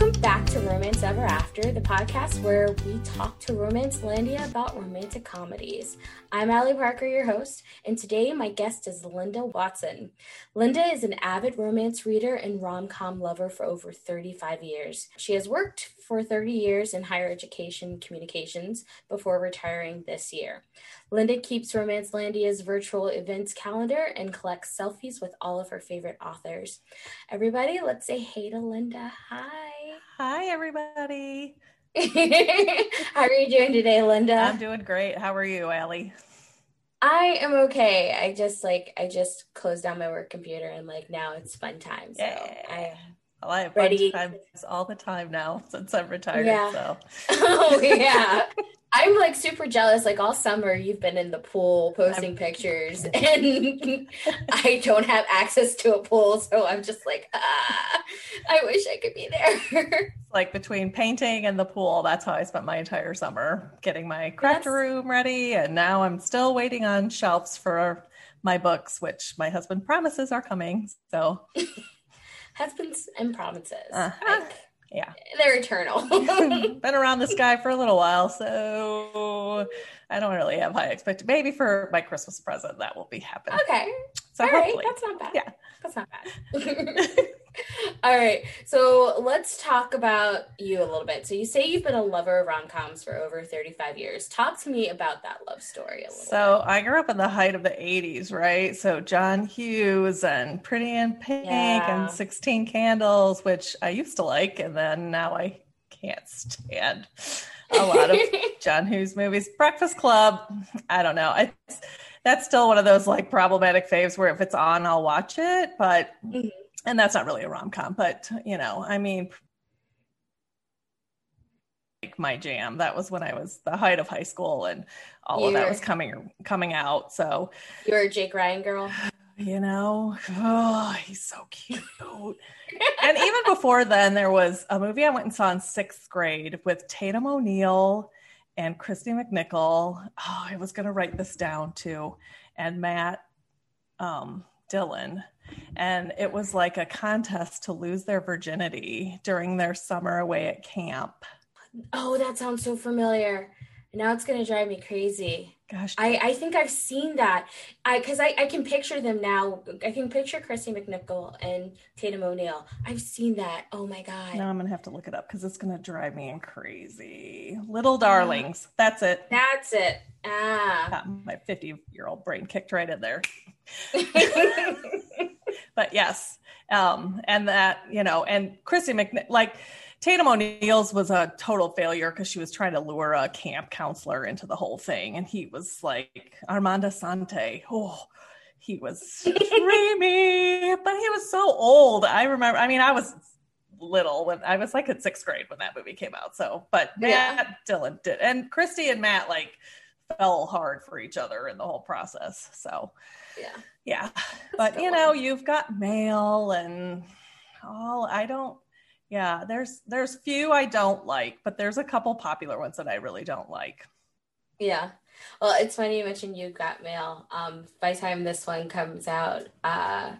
Welcome back to Romance Ever After, the podcast where we talk to Romance Landia about romantic comedies. I'm Allie Parker, your host, and today my guest is Linda Watson. Linda is an avid romance reader and rom com lover for over 35 years. She has worked for 30 years in higher education communications before retiring this year. Linda keeps Romance Landia's virtual events calendar and collects selfies with all of her favorite authors. Everybody, let's say hey to Linda. Hi. Hi, everybody. How are you doing today, Linda? I'm doing great. How are you, Allie? I am okay. I just like I just closed down my work computer and like now it's fun time. So yeah. I well, I have ready. fun times all the time now since I'm retired. Yeah. So. oh yeah. I'm like super jealous. Like all summer, you've been in the pool posting I'm... pictures, and I don't have access to a pool. So I'm just like, ah, I wish I could be there. like between painting and the pool, that's how I spent my entire summer getting my craft room ready. And now I'm still waiting on shelves for my books, which my husband promises are coming. So, husbands and promises. Uh-huh. Yeah. they're eternal. Been around this guy for a little while so i don't really have high expectations maybe for my christmas present that will be happening. Okay. So All hopefully. Right. that's not bad. Yeah. That's not bad All right. So let's talk about you a little bit. So you say you've been a lover of rom-coms for over 35 years. Talk to me about that love story a little So bit. I grew up in the height of the 80s, right? So John Hughes and Pretty in Pink yeah. and 16 Candles, which I used to like and then now I can't stand a lot of John Hughes movies. Breakfast Club, I don't know. It's that's still one of those like problematic faves where if it's on, I'll watch it, but mm-hmm and that's not really a rom com, but you know, I mean, like my jam. That was when I was the height of high school, and all You're, of that was coming coming out. So you're a Jake Ryan girl. You know, oh, he's so cute. and even before then, there was a movie I went and saw in sixth grade with Tatum O'Neal and Kristy McNichol. Oh, I was going to write this down too, and Matt um, Dillon and it was like a contest to lose their virginity during their summer away at camp. Oh, that sounds so familiar. Now it's gonna drive me crazy. Gosh, I, I think I've seen that. I because I, I can picture them now. I can picture Kristy McNichol and Tatum O'Neal. I've seen that. Oh my god. Now I'm gonna have to look it up because it's gonna drive me crazy. Little darlings. That's it. That's it. Ah. my 50 year old brain kicked right in there. but yes, um, and that you know, and Kristy McNichol, like Tatum O'Neal's was a total failure because she was trying to lure a camp counselor into the whole thing, and he was like Armando Assante. Oh, he was dreamy, but he was so old. I remember. I mean, I was little when I was like in sixth grade when that movie came out. So, but Matt yeah. Dillon did, and Kristy and Matt like fell hard for each other in the whole process. So, yeah yeah but you know you've got mail and all i don't yeah there's there's few i don't like but there's a couple popular ones that i really don't like. Yeah. Well it's funny you mentioned you got mail. Um by the time this one comes out uh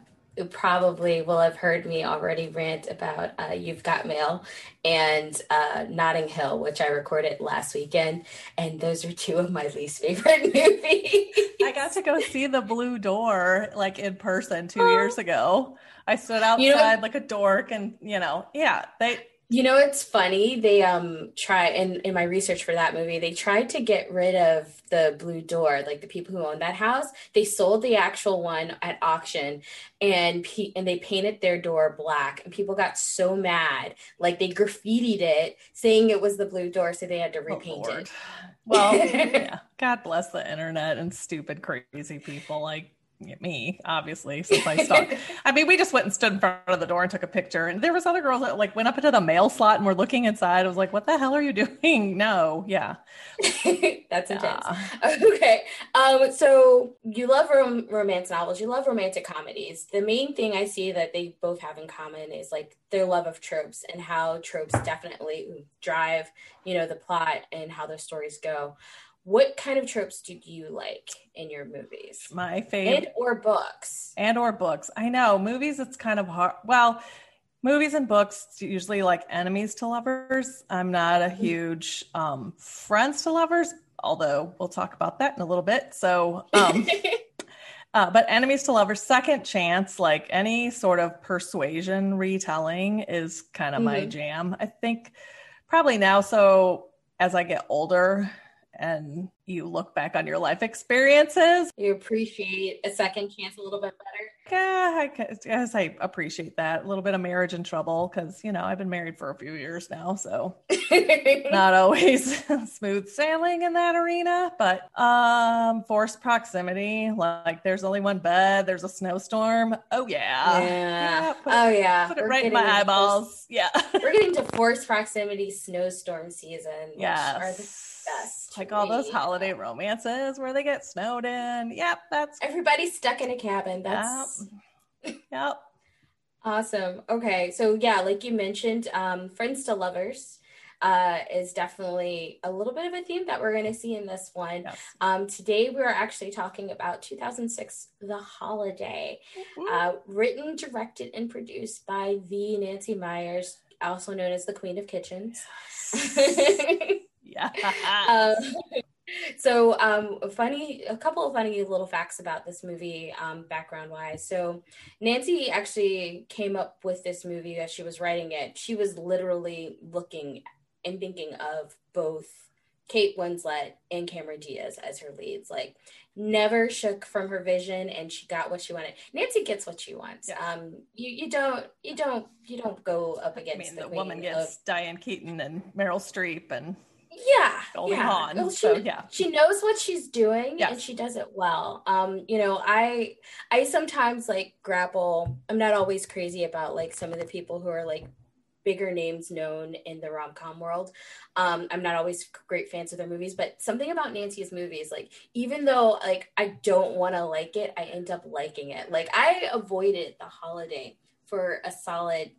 probably will have heard me already rant about uh, You've Got Mail and uh, Notting Hill, which I recorded last weekend. And those are two of my least favorite movies. I got to go see The Blue Door like in person two oh. years ago. I stood outside you know, like a dork and, you know, yeah, they you know it's funny? They um try in in my research for that movie, they tried to get rid of the blue door, like the people who owned that house. They sold the actual one at auction and pe- and they painted their door black and people got so mad. Like they graffitied it saying it was the blue door so they had to oh, repaint oh, it. Well, yeah. God bless the internet and stupid crazy people like me, obviously, since I stalked. I mean, we just went and stood in front of the door and took a picture. And there was other girls that like went up into the mail slot and were looking inside. I was like, what the hell are you doing? No, yeah. That's intense. Okay. Um, so you love rom- romance novels, you love romantic comedies. The main thing I see that they both have in common is like their love of tropes and how tropes definitely drive, you know, the plot and how their stories go what kind of tropes do you like in your movies my favorite and or books and or books i know movies it's kind of hard well movies and books usually like enemies to lovers. I'm not a mm-hmm. huge um, friends to lovers, although we'll talk about that in a little bit. So, um, uh, but enemies to lovers, second chance, like any sort of persuasion retelling is kind of mm-hmm. my jam. I think probably now. So as I get older, and you look back on your life experiences. You appreciate a second chance a little bit better. Yeah, I guess I appreciate that. A little bit of marriage and trouble because, you know, I've been married for a few years now. So not always smooth sailing in that arena, but um forced proximity. Like there's only one bed, there's a snowstorm. Oh, yeah. Yeah. yeah oh, yeah. Put it we're right in my eyeballs. Forced, yeah. we're getting to forced proximity snowstorm season. Yeah best. Like all those holiday romances where they get snowed in. Yep, that's everybody's stuck in a cabin. That's yep. yep. awesome. Okay, so yeah, like you mentioned, um, friends to lovers uh, is definitely a little bit of a theme that we're going to see in this one. Yes. Um, today, we're actually talking about 2006 The Holiday, mm-hmm. uh, written, directed, and produced by the Nancy Meyers, also known as the Queen of Kitchens. Yes. Yeah. um, so, um, funny, a couple of funny little facts about this movie, um, background wise. So, Nancy actually came up with this movie as she was writing it. She was literally looking and thinking of both Kate Winslet and Cameron Diaz as her leads. Like, never shook from her vision, and she got what she wanted. Nancy gets what she wants. Yeah. Um, you you don't you don't you don't go up against I mean, the, the woman gets of, Diane Keaton and Meryl Streep and yeah Goldie yeah. Hawn. Well, she, so yeah she knows what she's doing yes. and she does it well um you know i i sometimes like grapple i'm not always crazy about like some of the people who are like bigger names known in the rom-com world um i'm not always great fans of their movies but something about nancy's movies like even though like i don't want to like it i end up liking it like i avoided the holiday for a solid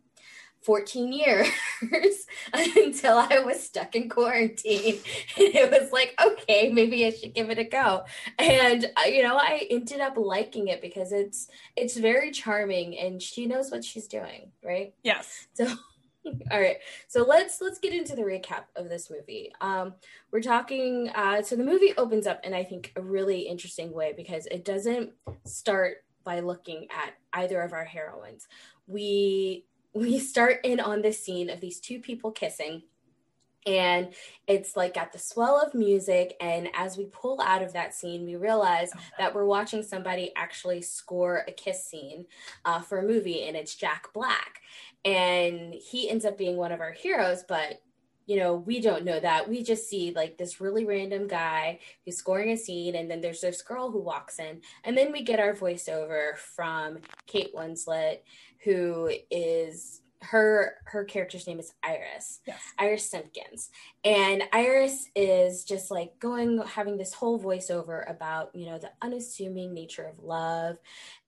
14 years until I was stuck in quarantine. And it was like, okay, maybe I should give it a go. And uh, you know, I ended up liking it because it's it's very charming and she knows what she's doing, right? Yes. So all right. So let's let's get into the recap of this movie. Um we're talking uh so the movie opens up in I think a really interesting way because it doesn't start by looking at either of our heroines. We we start in on this scene of these two people kissing and it's like at the swell of music and as we pull out of that scene we realize that we're watching somebody actually score a kiss scene uh, for a movie and it's jack black and he ends up being one of our heroes but you know, we don't know that. We just see like this really random guy who's scoring a scene, and then there's this girl who walks in, and then we get our voiceover from Kate Winslet, who is her her character's name is Iris. Yes. Iris Simpkins. And Iris is just like going having this whole voiceover about, you know, the unassuming nature of love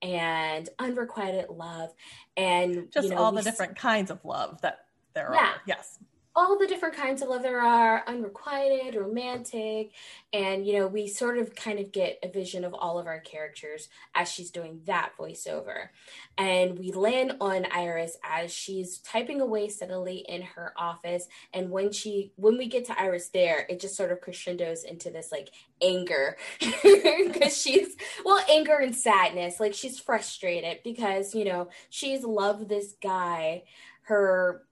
and unrequited love and just you know, all the different kinds of love that there yeah. are. Yes all the different kinds of love there are unrequited romantic and you know we sort of kind of get a vision of all of our characters as she's doing that voiceover. And we land on iris as she's typing away steadily in her office and when she when we get to iris there it just sort of crescendos into this like anger. Because she's well anger and sadness like she's frustrated because you know she's loved this guy her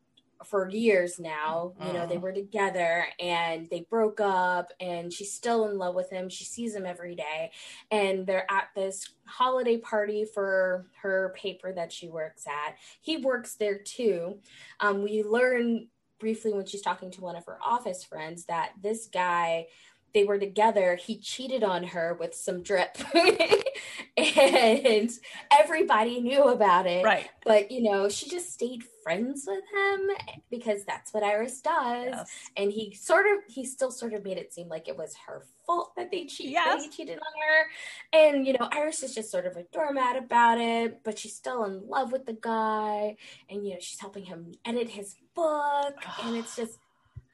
for years now. You know, they mm. were together and they broke up and she's still in love with him. She sees him every day. And they're at this holiday party for her paper that she works at. He works there too. Um, we learn briefly when she's talking to one of her office friends that this guy they were together, he cheated on her with some drip. and everybody knew about it. Right. But, you know, she just stayed friends with him because that's what Iris does. Yes. And he sort of, he still sort of made it seem like it was her fault that they cheated. Yes. He cheated on her. And, you know, Iris is just sort of a doormat about it, but she's still in love with the guy. And, you know, she's helping him edit his book. and it's just,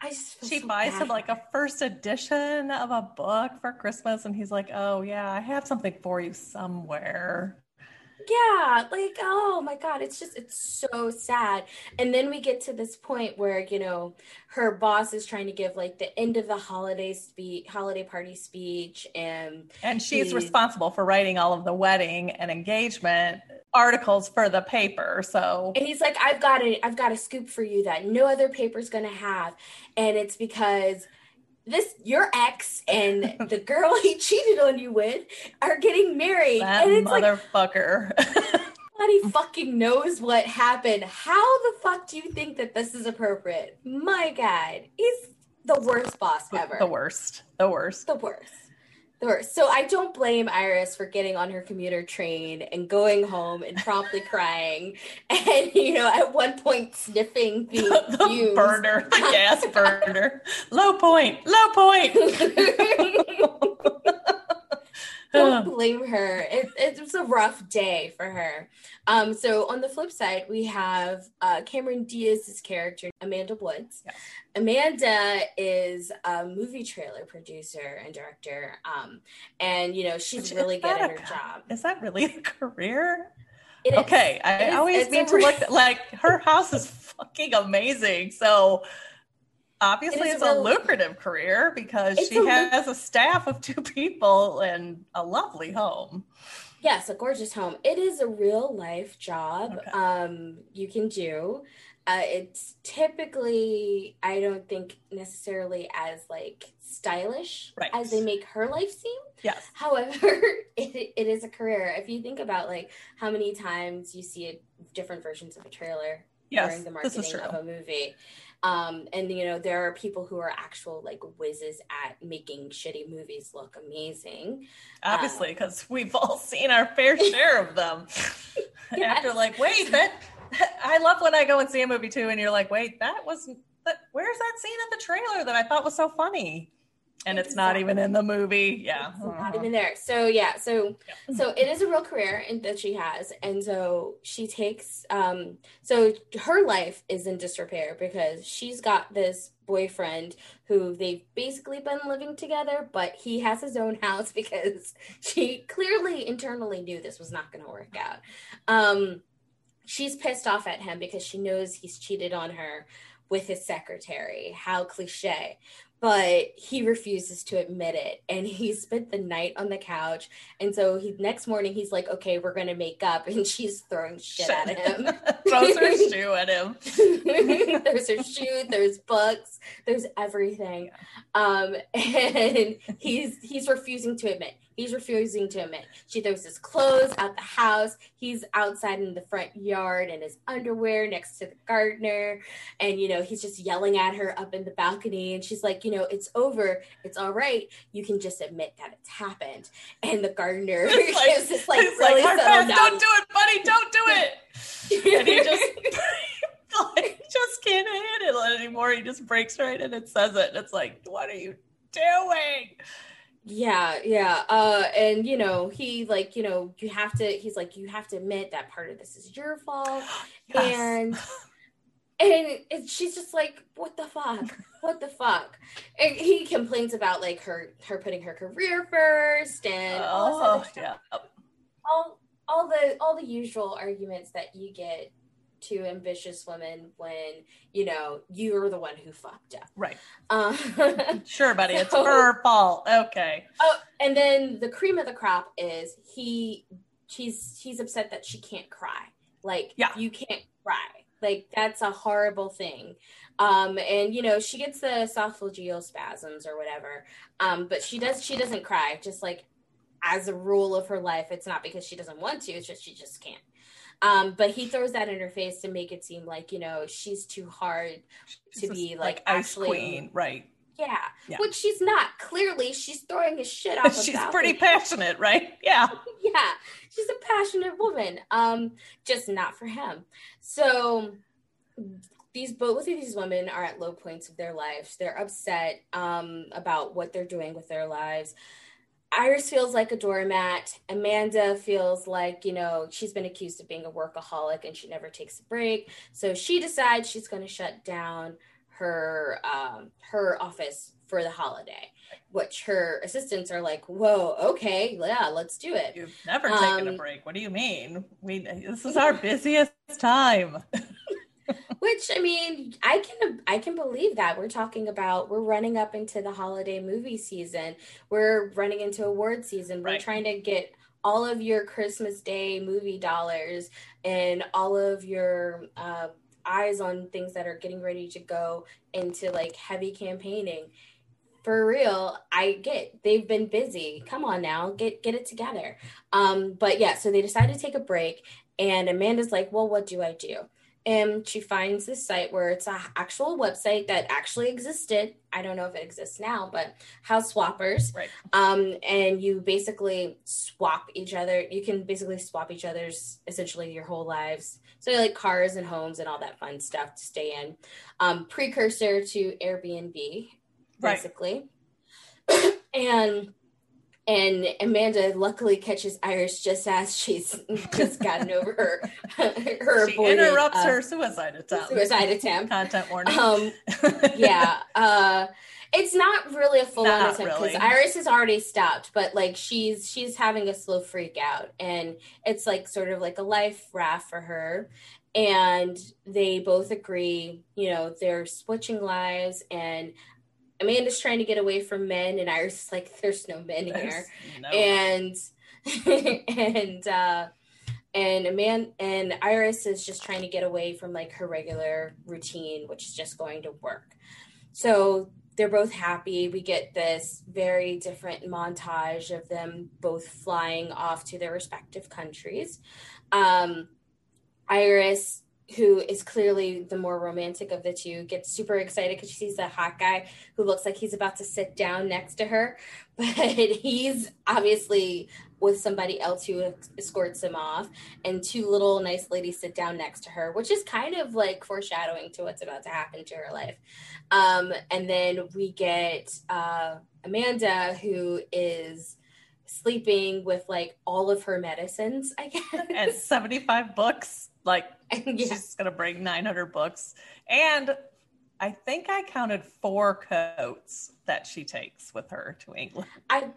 I just she so buys him like a first edition of a book for Christmas, and he's like, "Oh yeah, I have something for you somewhere." Yeah like oh my god it's just it's so sad. And then we get to this point where you know her boss is trying to give like the end of the holiday speech holiday party speech and and she's responsible for writing all of the wedding and engagement articles for the paper so and he's like i've got a i've got a scoop for you that no other paper's gonna have. And it's because this your ex and the girl he cheated on you with are getting married. That and it's motherfucker. Like, Nobody fucking knows what happened. How the fuck do you think that this is appropriate? My God, he's the worst boss ever. The worst. The worst. The worst. So I don't blame Iris for getting on her commuter train and going home and promptly crying, and you know at one point sniffing the, the burner, the gas burner. Low point. Low point. Don't blame her. It, it, was a rough day for her. Um, so on the flip side, we have uh, Cameron Diaz's character, Amanda Woods. Yes. Amanda is a movie trailer producer and director. Um, and, you know, she's really good at her a, job. Is that really a career? okay, I always mean to look like her house is fucking amazing. So obviously it it's a, lucrative career because she has a staff of two people and a lovely home. Yes a gorgeous home. It is a real life job okay. um you can do. Uh, it's typically i don't think necessarily as like stylish right. as they make her life seem. Yes. However it, it is a career. If you think about like how many times you see a, different versions of a trailer yes, during the marketing of a movie um, and you know, there are people who are actual like whizzes at making shitty movies look amazing. Obviously, because um, we've all seen our fair share of them. yes. After like, wait, that I love when I go and see a movie too, and you're like, wait, that was that. Where's that scene in the trailer that I thought was so funny? And it's not even in the movie. Yeah, it's not even there. So yeah, so yeah. so it is a real career in, that she has, and so she takes. Um, so her life is in disrepair because she's got this boyfriend who they've basically been living together, but he has his own house because she clearly internally knew this was not going to work out. Um, she's pissed off at him because she knows he's cheated on her with his secretary. How cliche but he refuses to admit it. And he spent the night on the couch. And so he next morning he's like okay we're gonna make up. And she's throwing shit at him. Throws her shoe at him. There's her shoe there's books there's everything. Um and he's he's refusing to admit He's refusing to admit. She throws his clothes out the house. He's outside in the front yard in his underwear next to the gardener. And, you know, he's just yelling at her up in the balcony. And she's like, you know, it's over. It's all right. You can just admit that it's happened. And the gardener it's like, is just like, really like, don't do it, buddy. Don't do it. and he just. like, just can't handle it anymore. He just breaks right in and says it. And it's like, what are you doing? Yeah, yeah. Uh and you know, he like, you know, you have to he's like you have to admit that part of this is your fault. Yes. And and it, she's just like, "What the fuck? What the fuck?" And he complains about like her her putting her career first and all oh, yeah. all all the all the usual arguments that you get to ambitious women when you know you're the one who fucked up. Right. Um, sure buddy so, it's her fault. Okay. Oh and then the cream of the crop is he she's she's upset that she can't cry. Like yeah. you can't cry. Like that's a horrible thing. Um and you know she gets the esophageal spasms or whatever. Um but she does she doesn't cry. Just like as a rule of her life it's not because she doesn't want to it's just she just can't um, but he throws that in her face to make it seem like, you know, she's too hard she's to be like, like actually queen, right? Yeah. yeah. Which she's not. Clearly, she's throwing his shit off. she's pretty passionate, right? Yeah. yeah. She's a passionate woman. Um, just not for him. So these both of these women are at low points of their lives. They're upset um, about what they're doing with their lives. Iris feels like a doormat. Amanda feels like, you know, she's been accused of being a workaholic and she never takes a break. So she decides she's going to shut down her um, her office for the holiday which her assistants are like, "Whoa, okay, yeah, let's do it." You've never taken um, a break. What do you mean? We this is our busiest time. which I mean, I can I can believe that we're talking about we're running up into the holiday movie season. We're running into award season. We're right. trying to get all of your Christmas Day movie dollars and all of your uh, eyes on things that are getting ready to go into like heavy campaigning for real i get they've been busy come on now get get it together um but yeah so they decided to take a break and amanda's like well what do i do and she finds this site where it's an actual website that actually existed. I don't know if it exists now but house swappers. Right. Um and you basically swap each other. You can basically swap each other's essentially your whole lives. So like cars and homes and all that fun stuff to stay in. Um precursor to airbnb basically. Right. and and Amanda luckily catches Iris just as she's just gotten over her her she aborted, interrupts uh, her suicide attempt. Suicide attempt. Content warning. Um, yeah. Uh, it's not really a full on attempt because really. Iris has already stopped, but like she's she's having a slow freak out, and it's like sort of like a life raft for her. And they both agree, you know, they're switching lives, and Amanda's trying to get away from men, and Iris is like, "There's no men here," no. and and uh, and Amanda and Iris is just trying to get away from like her regular routine, which is just going to work. So they're both happy. We get this very different montage of them both flying off to their respective countries. Um, Iris who is clearly the more romantic of the two, gets super excited because she sees a hot guy who looks like he's about to sit down next to her, but he's obviously with somebody else who escorts him off, and two little nice ladies sit down next to her, which is kind of like foreshadowing to what's about to happen to her life. Um, and then we get uh, Amanda, who is sleeping with like all of her medicines, I guess. And 75 books. Like yeah. she's gonna bring 900 books. And I think I counted four coats that she takes with her to England. I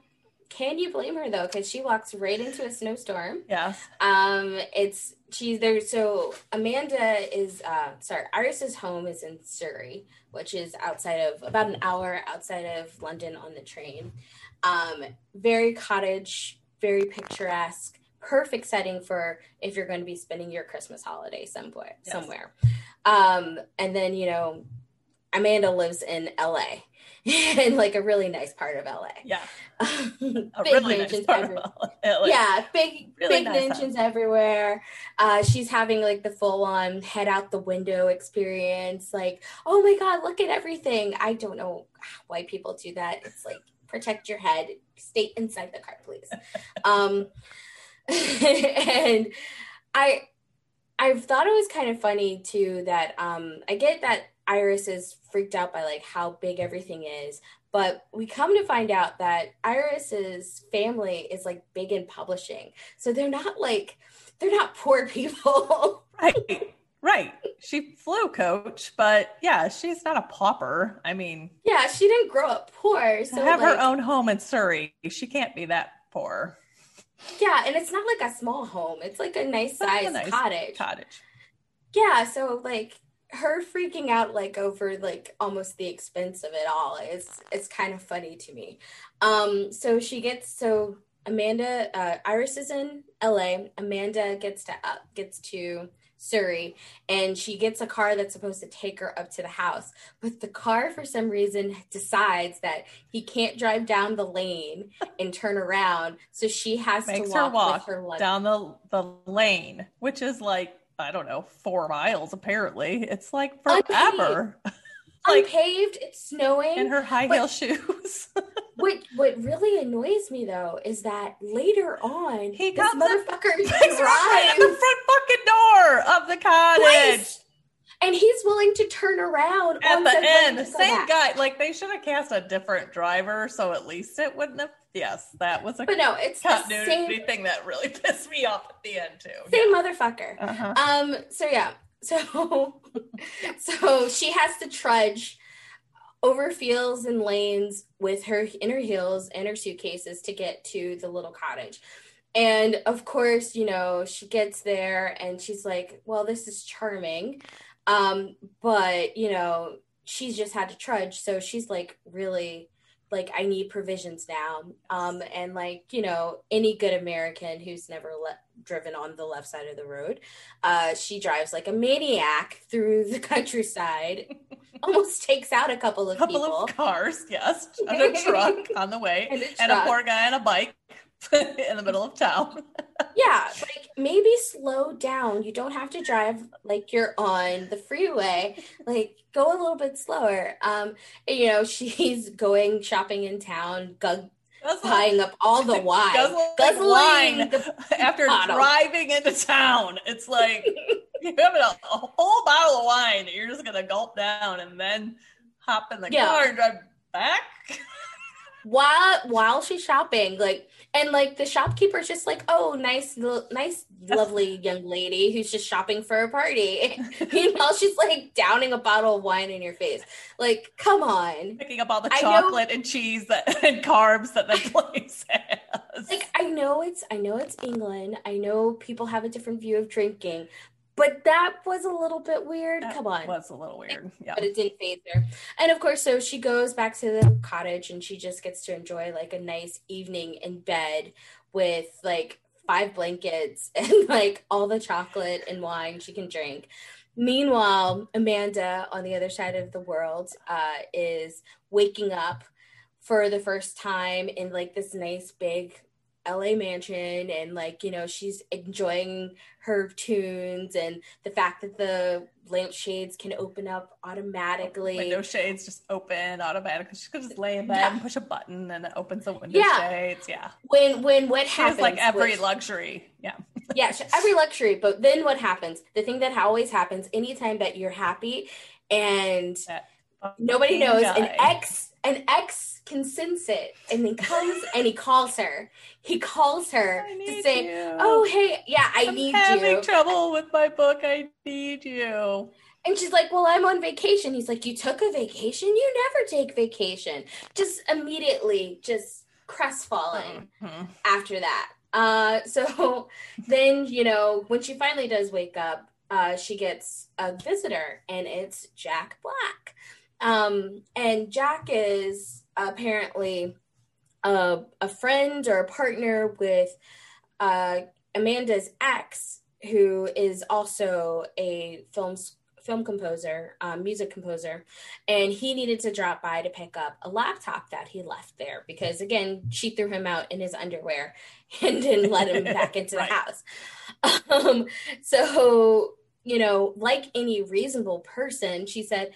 can you blame her though? Because she walks right into a snowstorm. Yes. Um, it's she's there. So Amanda is uh, sorry. Iris's home is in Surrey, which is outside of about an hour outside of London on the train. Um, very cottage, very picturesque, perfect setting for if you're going to be spending your Christmas holiday somewhere. Yes. Somewhere. Um, and then you know, Amanda lives in LA. in like a really nice part of LA. Yeah. big really mansions nice everywhere. Yeah, big really big nice mansions house. everywhere. Uh, she's having like the full on head out the window experience. Like, oh my god, look at everything. I don't know why people do that. It's like protect your head, stay inside the car, please. um, and I I've thought it was kind of funny too that um, I get that Iris is freaked out by like how big everything is, but we come to find out that Iris's family is like big in publishing, so they're not like they're not poor people, right? Right. She flew coach, but yeah, she's not a pauper. I mean, yeah, she didn't grow up poor. So have like, her own home in Surrey. She can't be that poor. Yeah, and it's not like a small home. It's like a nice size nice cottage. Cottage. Yeah, so like her freaking out like over like almost the expense of it all is it's kind of funny to me. Um so she gets so Amanda uh Iris is in LA. Amanda gets to uh, gets to Surrey and she gets a car that's supposed to take her up to the house. But the car, for some reason, decides that he can't drive down the lane and turn around. So she has Makes to walk, her walk her down the, the lane, which is like, I don't know, four miles apparently. It's like forever. like, unpaved, it's snowing. In her high heel shoes. what what really annoys me though is that later on he this motherfucker drives right at the front fucking door of the cottage. Twice. And he's willing to turn around at the end. Same guy. Like they should have cast a different driver, so at least it wouldn't have. Yes, that was a. But no, it's continuity the same thing that really pissed me off at the end too. Same yeah. motherfucker. Uh-huh. Um. So yeah, so so she has to trudge over fields and lanes with her in her heels and her suitcases to get to the little cottage. And of course, you know, she gets there and she's like, well, this is charming. Um, but, you know, she's just had to trudge. So she's like, really, like, I need provisions now. Um, and like, you know, any good American who's never le- driven on the left side of the road, uh, she drives like a maniac through the countryside. Almost takes out a couple of couple people. of cars, yes, and a truck on the way, And a and a poor guy on a bike in the middle of town. yeah like maybe slow down you don't have to drive like you're on the freeway like go a little bit slower um you know she's going shopping in town gu- That's buying up all the wine Guzzling guzzling wine the- after bottle. driving into town. It's like you have a, a whole bottle of wine that you're just gonna gulp down and then hop in the Yeah. car and drive back. While while she's shopping like and like the shopkeeper's just like oh nice lo- nice lovely young lady who's just shopping for a party meanwhile she's like downing a bottle of wine in your face like come on Picking up all the I know- chocolate and cheese that and carbs that the place has. like I know it's I know it's England. I know people have a different view of drinking, but that was a little bit weird. That Come on. was a little weird. Yeah. But it didn't phase her. And of course, so she goes back to the cottage and she just gets to enjoy like a nice evening in bed with like five blankets and like all the chocolate and wine she can drink. Meanwhile, Amanda on the other side of the world uh, is waking up for the first time in like this nice big LA mansion and like you know she's enjoying her tunes and the fact that the lampshades can open up automatically. Window shades just open automatically. She could just lay in bed Yeah. and push a button and it opens the window Yeah. shades. Yeah. When when what She happens? has like every which- luxury. Yeah. yeah, every luxury. But then what happens? The thing that always happens anytime that you're happy and That nobody knows an guy. ex an ex can sense it and then comes and he calls her. He calls her to say, you. "Oh hey, yeah, I I'm need having you." trouble with my book. I need you. And she's like, Well, I'm on vacation. He's like, You took a vacation? You never take vacation. Just immediately, just crestfallen Mhm. after that. Uh, so then, you know, when she finally does wake up, uh, she gets a visitor, and it's Jack Black. Um, and Jack is apparently a, a friend or a partner with uh, Amanda's ex, who is also a film film composer, um, music composer, and he needed to drop by to pick up a laptop that he left there because again, she threw him out in his underwear and didn't let him back into Right. the house. Um, so you know, like any reasonable person, she said.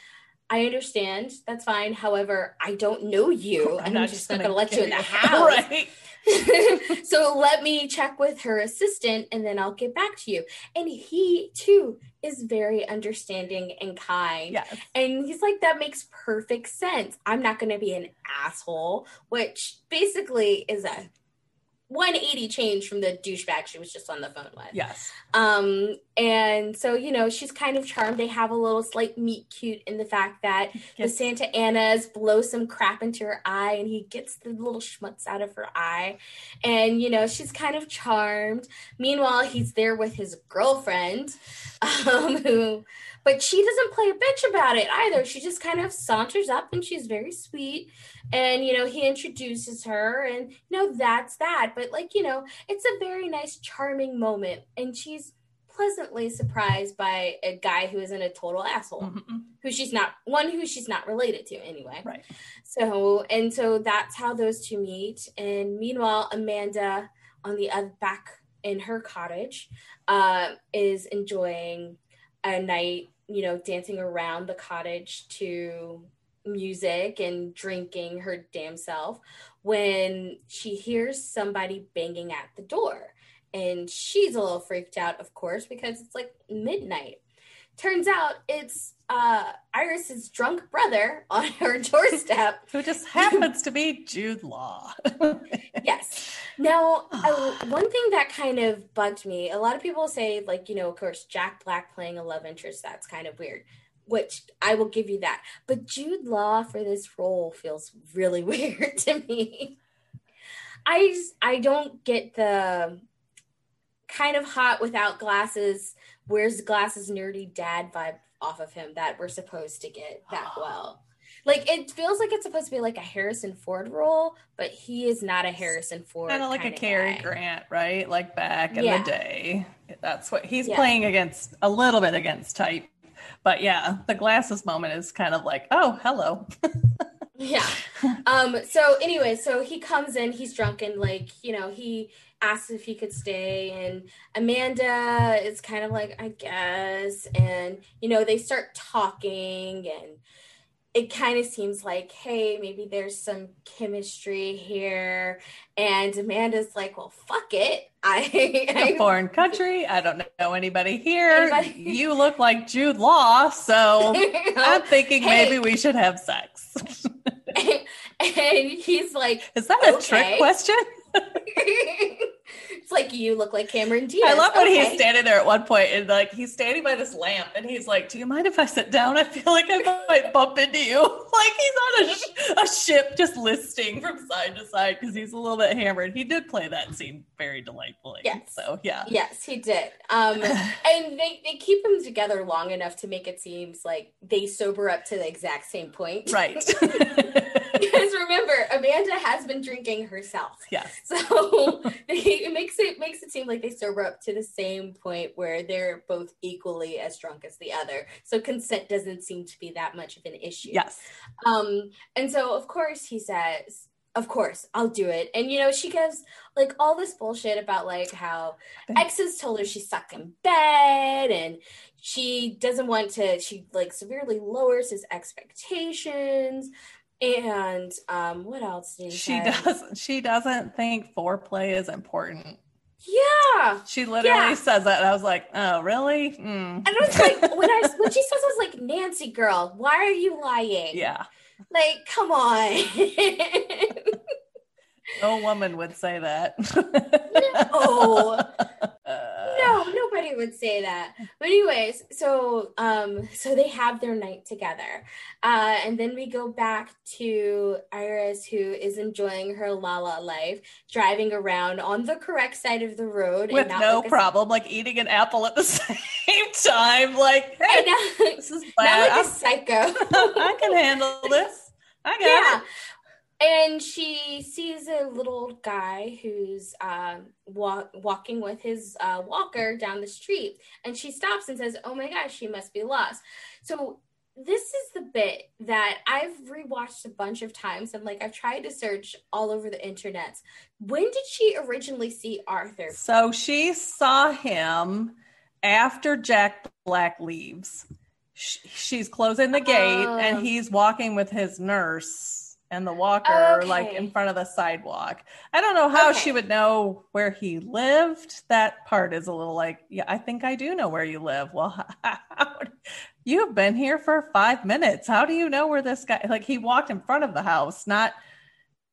I understand. That's fine. However, I don't know you. I'm not just not going to let you in the house. right. so let me check with her assistant and then I'll get back to you. And he too is very understanding and kind. Yes. And he's like, that makes perfect sense. I'm not going to be an asshole, which basically is a 180 change from the douchebag she was just on the phone with. Yes. Um, and so, you know, she's kind of charmed. They have a little slight meet cute in the fact that the Santa Ana's blow some crap into her eye and he gets the little schmutz out of her eye. And, you know, she's kind of charmed. Meanwhile, he's there with his girlfriend, um, who, but she doesn't play a bitch about it either. She just kind of saunters up and she's very sweet. And, you know, he introduces her and, you know, that's that. But, like, you know, it's a very nice, charming moment. And she's pleasantly surprised by a guy who isn't a total asshole Mhm. who she's not one who she's not related to anyway. Right. So and so that's how those two meet. And meanwhile, Amanda on the other back in her cottage uh, is enjoying a night, you know, dancing around the cottage to music and drinking her damn self when she hears somebody banging at the door. And she's a little freaked out, of course, because it's like midnight. Turns out it's uh, Iris's drunk brother on her doorstep. Who just happens to be Jude Law. yes. Now, uh, one thing that kind of bugged me, a lot of people say, like, you know, of course, Jack Black playing a love interest, that's kind of weird. which I will give you that. But Jude Law for this role feels really weird to me. I just, I don't get the kind of hot without glasses, where's glasses nerdy dad vibe off of him that we're supposed to get that oh. well. Like it feels like it's supposed to be like a Harrison Ford role, but he is not a Harrison Ford. Kind of like a Cary guy. Grant, right? Like back in Yeah. the day. That's what he's Yeah. playing against a little bit against type. But yeah, the glasses moment is kind of like, oh, hello. Yeah. Um, so anyway, so he comes in, he's drunk and like, you know, he asks if he could stay and Amanda is kind of like, I guess, and you know, they start talking and it kind of seems like, hey, maybe there's some chemistry here. And Amanda's like, well, fuck it. I, a foreign country. I don't know anybody here. Anybody- You look like Jude Law, so I'm thinking Hey. maybe we should have sex. and he's like, Is that a Okay. trick question? It's like you look like Cameron Diaz. I love when Okay. he's standing there at one point and like he's standing by this lamp and he's like, "Do you mind if I sit down? I feel like I might bump into you." Like he's on a, sh- a ship just listing from side to side because he's a little bit hammered. He did play that scene very delightfully. Yes. So yeah. Yes, he did. Um, and they, they keep them together long enough to make it seems like they sober up to the exact same point. Right. because remember, Amanda has been drinking herself. yes. So they, it makes it makes it seem like they sober up to the same point where they're both equally as drunk as the other. So consent doesn't seem to be that much of an issue. Yes. Um, and so of course he says, Of course, I'll do it. And you know, she gives like all this bullshit about like how exes told her she's stuck in bed and she doesn't want to she like severely lowers his expectations. And um what else did he She doesn't. She doesn't think foreplay is important. Yeah. She literally Yeah. says that, and I was like, "Oh, really? Mm. And I was like, when I when she says I was like, Nancy girl, why are you lying? Yeah, Like, come on. no woman would say that." no. Would say that. But anyways, so um so they have their night together. Uh and then we go back to Iris who is enjoying her Lala life, driving around on the correct side of the road with and no like problem, like eating an apple at the same time. Like, hey, know. this is Not bad. like a psycho. I can handle this. I got yeah. it. And she sees a little guy who's um, walk, walking with his uh, walker down the street. And she stops and says, Oh my gosh, she must be lost. So, this is the bit that I've rewatched a bunch of times. And like, I've tried to search all over the internet. When did she originally see Arthur? So she saw him after Jack Black leaves. She's closing the gate, Oh. and he's walking with his nurse and the walker, like in front of the sidewalk. I don't know how Okay. she would know where he lived. That part is a little like, yeah, I think I do know where you live. Well, how, you've been here for five minutes. How do you know where this guy? Like he walked in front of the house, not.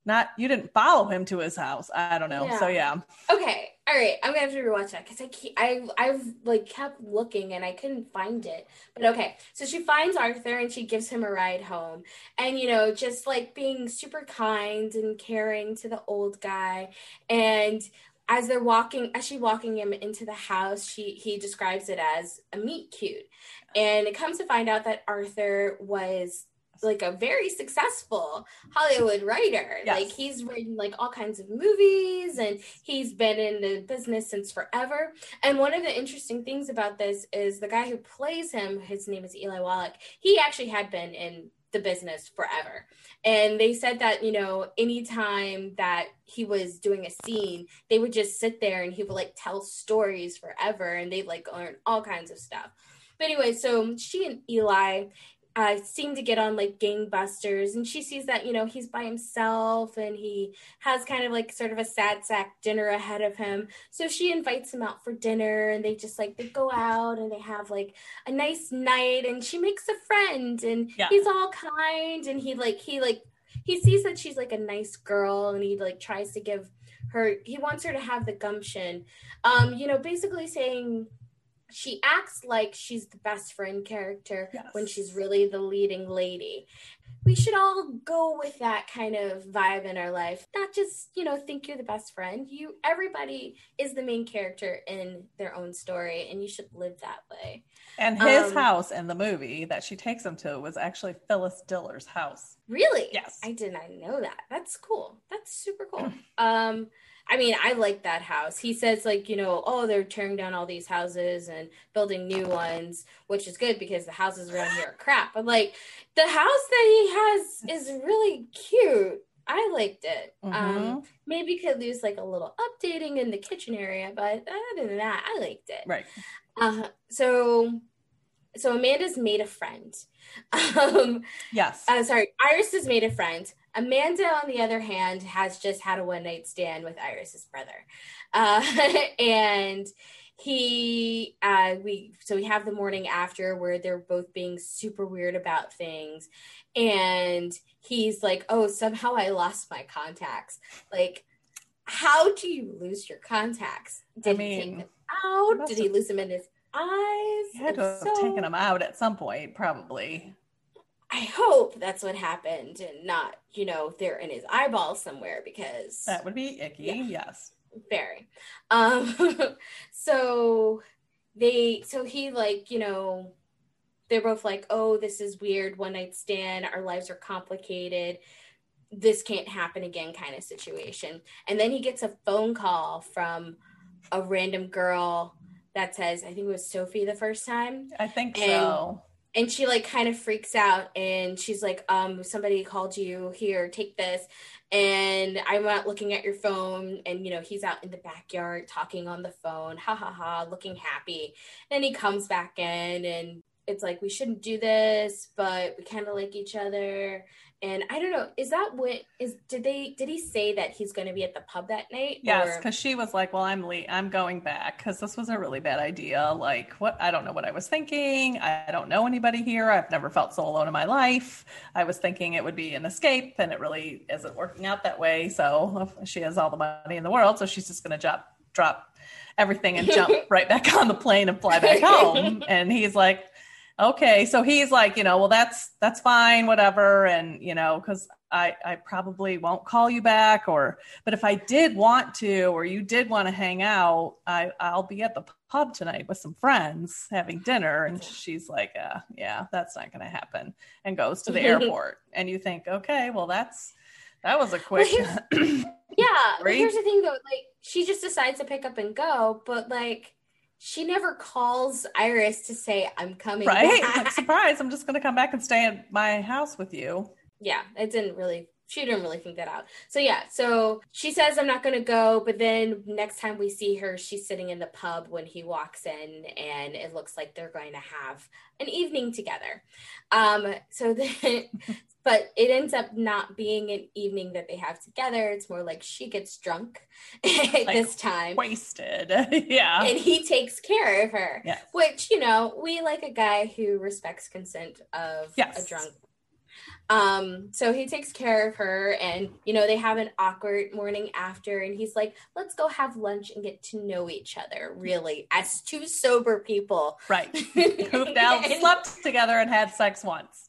Not you didn't follow him to his house. I don't know. So yeah. Okay, all right. I'm gonna have to rewatch that because I keep, I I've like kept looking and I couldn't find it. But okay, so she finds Arthur and she gives him a ride home, and you know, just like being super kind and caring to the old guy, and as they're walking, as she walking him into the house, she he describes it as a meet cute, and it comes to find out that Arthur was like a very successful Hollywood writer. Yes. Like he's written like all kinds of movies and he's been in the business since forever. And one of the interesting things about this is the guy who plays him, his name is Eli Wallach. He actually had been in the business forever. And they said that, you know, anytime that he was doing a scene, they would just sit there and he would like tell stories forever and they'd like learn all kinds of stuff. But anyway, so she and Eli uh, seem to get on like gangbusters. And she sees that you know he's by himself and he has kind of like sort of a sad sack dinner ahead of him. So she invites him out for dinner and they just like they go out and they have like a nice night and she makes a friend and Yeah. he's all kind and he like he like he sees that she's like a nice girl and he like tries to give her he wants her to have the gumption. Um you know basically saying she acts like she's the best friend character Yes. when she's really the leading lady. We should all go with that kind of vibe in our life. Not just, you know, think you're the best friend. You everybody is the main character in their own story and you should live that way. And his Um, house in the movie that she takes him to was actually Phyllis Diller's house. Really? Yes. I did not know that. That's cool. That's super cool. um I mean, I like that house. He says like, you know, oh, they're tearing down all these houses and building new ones, which is good because the houses around here are crap. But like the house that he has is really cute. I liked it. Um Mhm. maybe could lose like a little updating in the kitchen area, but other than that, I liked it. Right. Uh, so so Amanda's made a friend. Um Yes. uh, sorry, Iris has made a friend. Amanda, on the other hand, has just had a one night stand with Iris's brother, uh, and he, uh, we, so we have the morning after where they're both being super weird about things, and he's like, "Oh, somehow I lost my contacts." Like, how do you lose your contacts? Did he take them out? Did he lose them in his eyes? He had to have taken them out at some point, probably. I hope that's what happened and not, you know, they're in his eyeball somewhere because That would be icky. Yeah. Yes. very. Um so they so he like, you know, they're both like, "Oh, this is weird one night stand. Our lives are complicated. This can't happen again" kind of situation. And then he gets a phone call from a random girl that says, I think it was Sophie the first time I think And- so. And she like kind of freaks out and she's like um somebody called you here take this. And i'm out looking at your phone and you know he's out in the backyard talking on the phone ha ha ha looking happy. Then he comes back in and it's like we shouldn't do this but we kind of like each other and i don't know is that what is did they did he say that he's going to be at the pub that night Yes, because she was like, "Well, I'm le- I'm going back because this was a really bad idea. Like, what? I don't know what I was thinking. I don't know anybody here. I've never felt so alone in my life. I was thinking it would be an escape, and it really isn't working out that way. So she has all the money in the world, so she's just going to drop drop everything and jump right back on the plane and fly back home. And he's like, okay so he's like you know well that's that's fine whatever and you know because i i probably won't call you back or but if i did want to or you did want to hang out i i'll be at the pub tonight with some friends having dinner and she's like uh, yeah that's not gonna happen and goes to the airport. And you think okay well that's that was a quick yeah here's the thing though like she just decides to pick up and go but like she never calls iris to say i'm coming right. Back. like surprise i'm just gonna come back and stay at my house with you. Yeah it didn't really she didn't really think that out. So yeah so she says i'm not going to go but then next time we see her she's sitting in the pub when he walks in and it looks like they're going to have an evening together. Um so then but it ends up not being an evening that they have together. It's more like she gets drunk this time. wasted. Yeah. And he takes care of her. Yes. which you know we like a guy who respects consent of Yes. a drunk um so he takes care of her and you know they have an awkward morning after and he's like let's go have lunch and get to know each other really as two sober people Right. Who've now slept together and had sex once.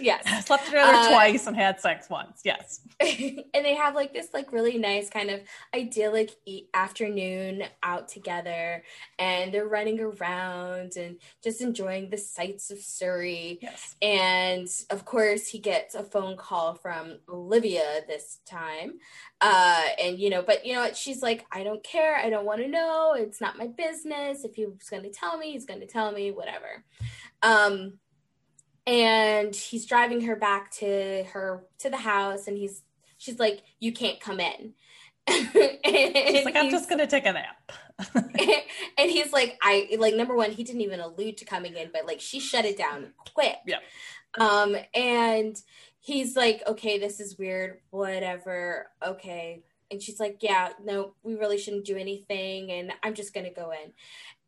Yes. Slept together Uh, twice and had sex once. Yes. and they have like this like really nice kind of idyllic e- afternoon out together and they're running around and just enjoying the sights of surrey. Yes. and of course he gets a phone call from olivia this time. Uh and you know but you know what? She's like i don't care. I don't want to know. It's not my business. If he's going to tell me he's going to tell me whatever. Um and he's driving her back to her to the house and he's she's like you can't come in She's like, I'm just gonna take a nap. and he's like, I like number one, he didn't even allude to coming in, but like she shut it down quick. Yeah. Um, and he's like, okay, this is weird, whatever. Okay. And she's like, yeah, no, we really shouldn't do anything, and I'm just gonna go in.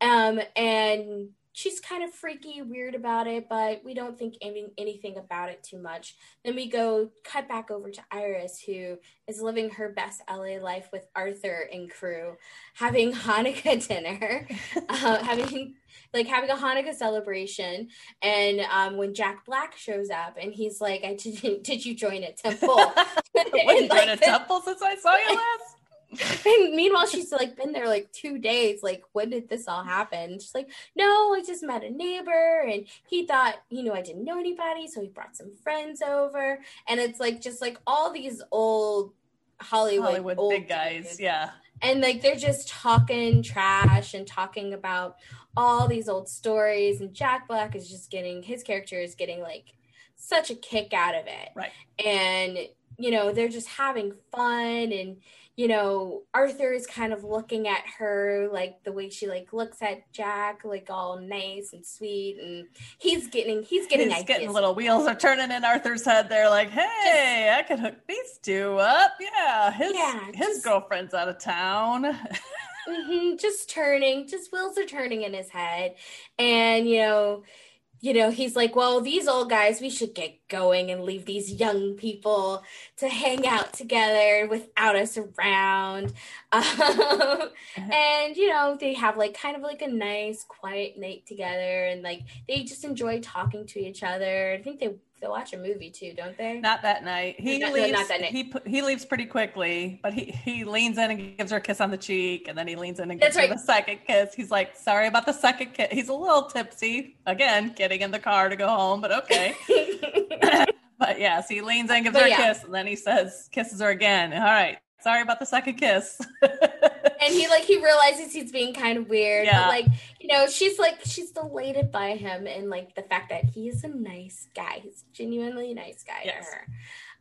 Um, and she's kind of freaky, weird about it, but we don't think any, anything about it too much. Then we go cut back over to Iris, who is living her best LA life with Arthur and crew, having Hanukkah dinner, uh, having like having a Hanukkah celebration. And um, when Jack Black shows up and he's like, I did, did you join a temple? what, you like, join a temple since I saw you last? and meanwhile, she's like been there like two days. Like, when did this all happen? She's like, no, I just met a neighbor, and he thought, you know, I didn't know anybody, so he brought some friends over, and it's like just like all these old Hollywood, Hollywood old big guys, yeah, and like they're just talking trash and talking about all these old stories, and Jack Black is just getting his character is getting like such a kick out of it, right, and you know they're just having fun and you know, Arthur is kind of looking at her like the way she like looks at Jack, like all nice and sweet, and he's getting he's getting he's getting little wheels are turning in Arthur's head. They're like, hey, just, I could hook these two up. Yeah, his yeah, his just, girlfriend's out of town. mm-hmm, just turning, just wheels are turning in his head, and you know you know, he's like, well, these old guys, we should get going and leave these young people to hang out together without us around. Um, and, you know, they have like kind of like a nice, quiet night together and like they just enjoy talking to each other. I think they they watch a movie too, don't they? Not that night. He not, leaves. No, not that night. He he leaves pretty quickly, but he he leans in and gives her a kiss on the cheek, and then he leans in and gives That's her right. the second kiss. He's like, "Sorry about the second kiss." He's a little tipsy again, getting in the car to go home, but okay. but yes, he leans in, gives but her a kiss, and then he says, kisses her again. All right, sorry about the second kiss. and he like he realizes he's being kind of weird. Yeah. But like, you know, she's like she's delighted by him and like the fact that he is a nice guy. He's genuinely nice guy yes. to her.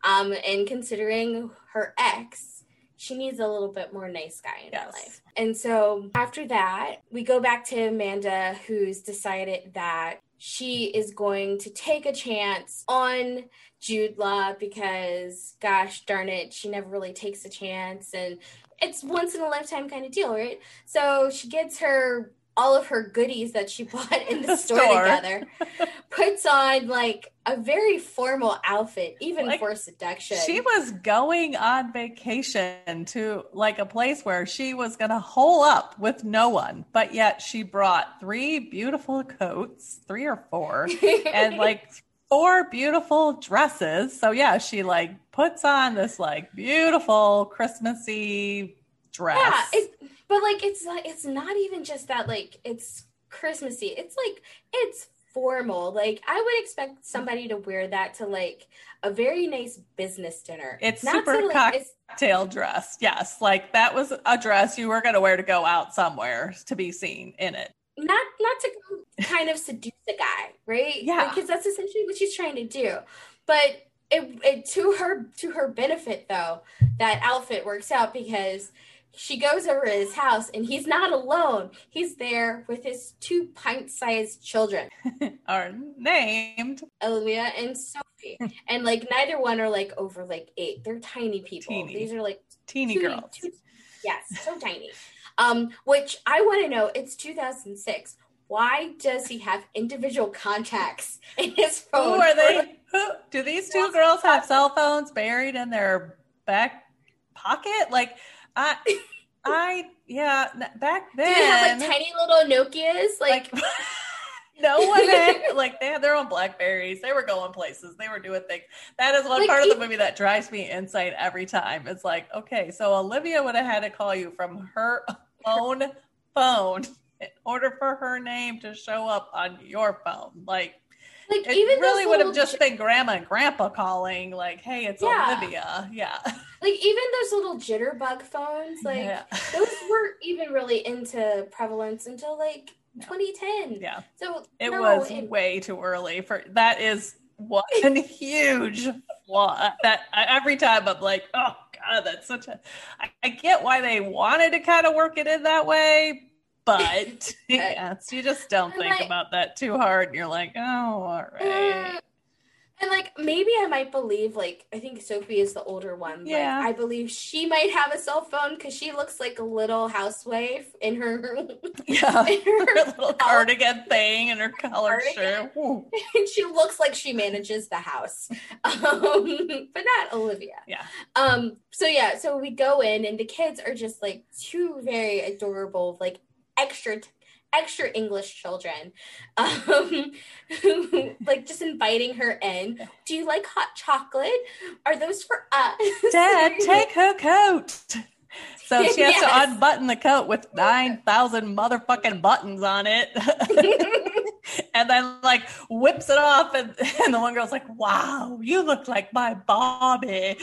Um, and considering her ex, she needs a little bit more nice guy in yes. her life. And so after that, we go back to Amanda, who's decided that she is going to take a chance on Jude Law because, gosh darn it, she never really takes a chance. And it's once in a lifetime kind of deal, right? So she gets her all of her goodies that she bought in the, the store, store, together, puts on like a very formal outfit, even like, for seduction. She was going on vacation to like a place where she was going to hole up with no one, but yet she brought three beautiful coats, three or four, and like four beautiful dresses. So yeah, she like puts on this like beautiful Christmassy dress. Yeah, it, but like it's like it's not even just that like it's Christmassy. It's like it's formal. Like I would expect somebody to wear that to like a very nice business dinner. It's not super to, like, cocktail it's, dress. Yes, like that was a dress you were going to wear to go out somewhere to be seen in it. Not not to kind of seduce a guy, right? Yeah, because that's essentially what she's trying to do. But it, it to her to her benefit though that outfit works out because she goes over to his house and he's not alone. He's there with his two pint sized children. are named Olivia and Sophie. and like neither one are like over like eight. They're tiny people. Teeny. These are like teeny two, girls. Two, yes, so tiny. Um, which I want to know, it's 2006. Why does he have individual contacts in his phone? Who are they? Who, do these two girls have cell phones buried in their back pocket? Like I, I, yeah, back then. Do you have like tiny little Nokias? Like, like no one had, like, they had their own Blackberries. They were going places. They were doing things. That is one like, part of the movie that drives me insane every time. It's like, okay, so Olivia would have had to call you from her own phone in order for her name to show up on your phone. Like, like it even really would have just j- been grandma and grandpa calling, like, "Hey, it's yeah. Olivia." Yeah. Like even those little jitterbug phones, like yeah. those weren't even really into prevalence until like 2010. Yeah. So it no, was it, way too early for that. Is one huge flaw that I, every time I'm like, oh god, that's such a. I, I get why they wanted to kind of work it in that way, but yes, you just don't think about that too hard. And you're like, oh, all mm. right. And like maybe I might believe like I think Sophie is the older one. Yeah. Like, I believe she might have a cell phone because she looks like a little housewife in her Yeah. in Her her little cardigan thing and her color shirt. And she looks like she manages the house. Um, but not Olivia. Yeah. Um, so yeah, so we go in and the kids are just like two very adorable, like extra extra English children. Um who like just inviting her in. Do you like hot chocolate? Are those for us? Dad, take her coat. So she has Yes. to unbutton the coat with 9,000 motherfucking buttons on it. and then, like, whips it off. And, and the one girl's like, wow, you look like my Bobby.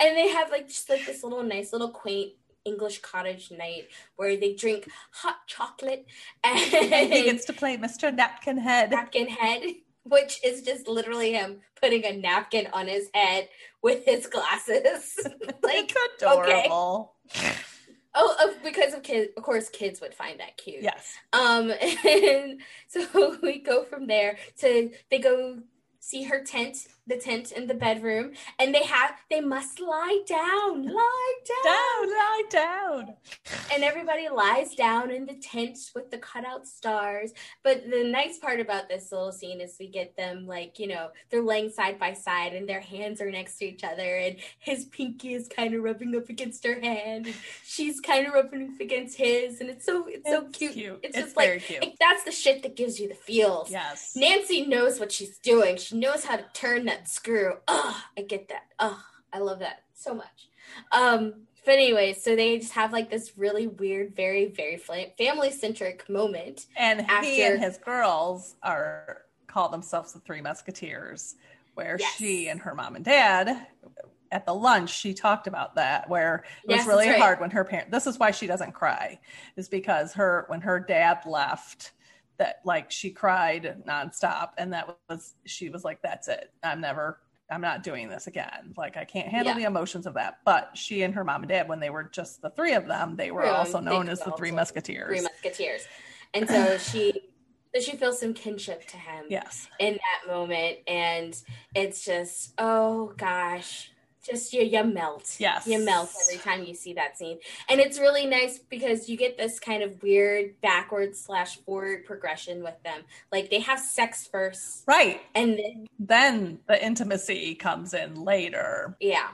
and they have like just like this little nice little quaint English cottage night where they drink hot chocolate and, And he gets to play Mr. Napkin Head. napkin head, which is just literally him putting a napkin on his head with his glasses. like, it's adorable. oh, oh, because of kids, of course, kids would find that cute. Yes. Um, and so we go from there to they go see her tent, the tent in the bedroom, and they have they must lie down, lie down, Down, lie down. and everybody lies down in the tent with the cutout stars. But the nice part about this little scene is we get them like you know they're laying side by side and their hands are next to each other, and his pinky is kind of rubbing up against her hand, and she's kind of rubbing up against his, and it's so it's, so cute. cute. It's, It's just like like, that's the shit that gives you the feels. Yes. Nancy knows what she's doing. She knows how to turn that screw. Oh, I get that. Oh, I love that so much. Um, but anyway, so they just have like this really weird, very, very family centric moment. And he and his girls are call themselves the Three Musketeers, where Yes. she and her mom and dad at the lunch she talked about that where it was really right. hard when her parent this is why she doesn't cry is because her when her dad left that like she cried nonstop and that was she was like that's it i'm never i'm not doing this again like i can't handle Yeah. the emotions of that but she and her mom and dad when they were just the three of them they were also known as the three musketeers Three Musketeers. And so she so she feels some kinship to him yes in that moment. And it's just, oh gosh. Just you, you melt. Yes. You melt every time you see that scene. And it's really nice because you get this kind of weird backward slash forward progression with them. Like they have sex first right and then then the intimacy comes in later. Yeah.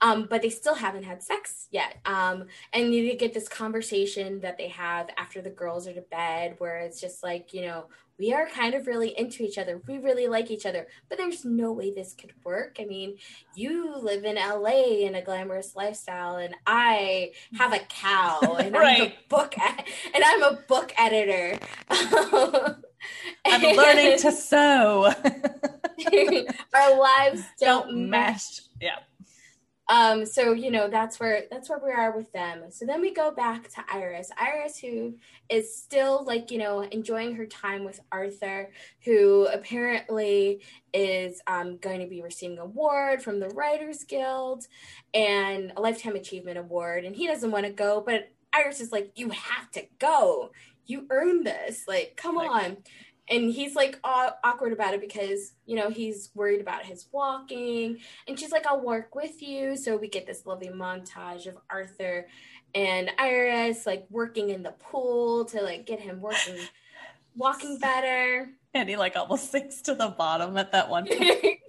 Um, but they still haven't had sex yet. Um, and you get this conversation that they have after the girls are to bed where it's just like, you know, we are kind of really into each other. We really like each other, but there's no way this could work. I mean, you live in LA in a glamorous lifestyle, and I have a cow, and I'm a book, e- and I'm a book editor. I'm learning to sew. Our lives don't, Don't match mesh. Yeah. Um so you know that's where that's where we are with them. So then we go back to iris. Iris who is still like you know enjoying her time with arthur who apparently is um, going to be receiving an award from the writers guild and a lifetime achievement award and he doesn't want to go but iris is like you have to go. You earned this. Like come Like- on and he's like aw- awkward about it because you know he's worried about his walking and she's like, I'll work with you. So we get this lovely montage of Arthur and Iris like working in the pool to like get him working, walking better. And he like almost sinks to the bottom at that one point.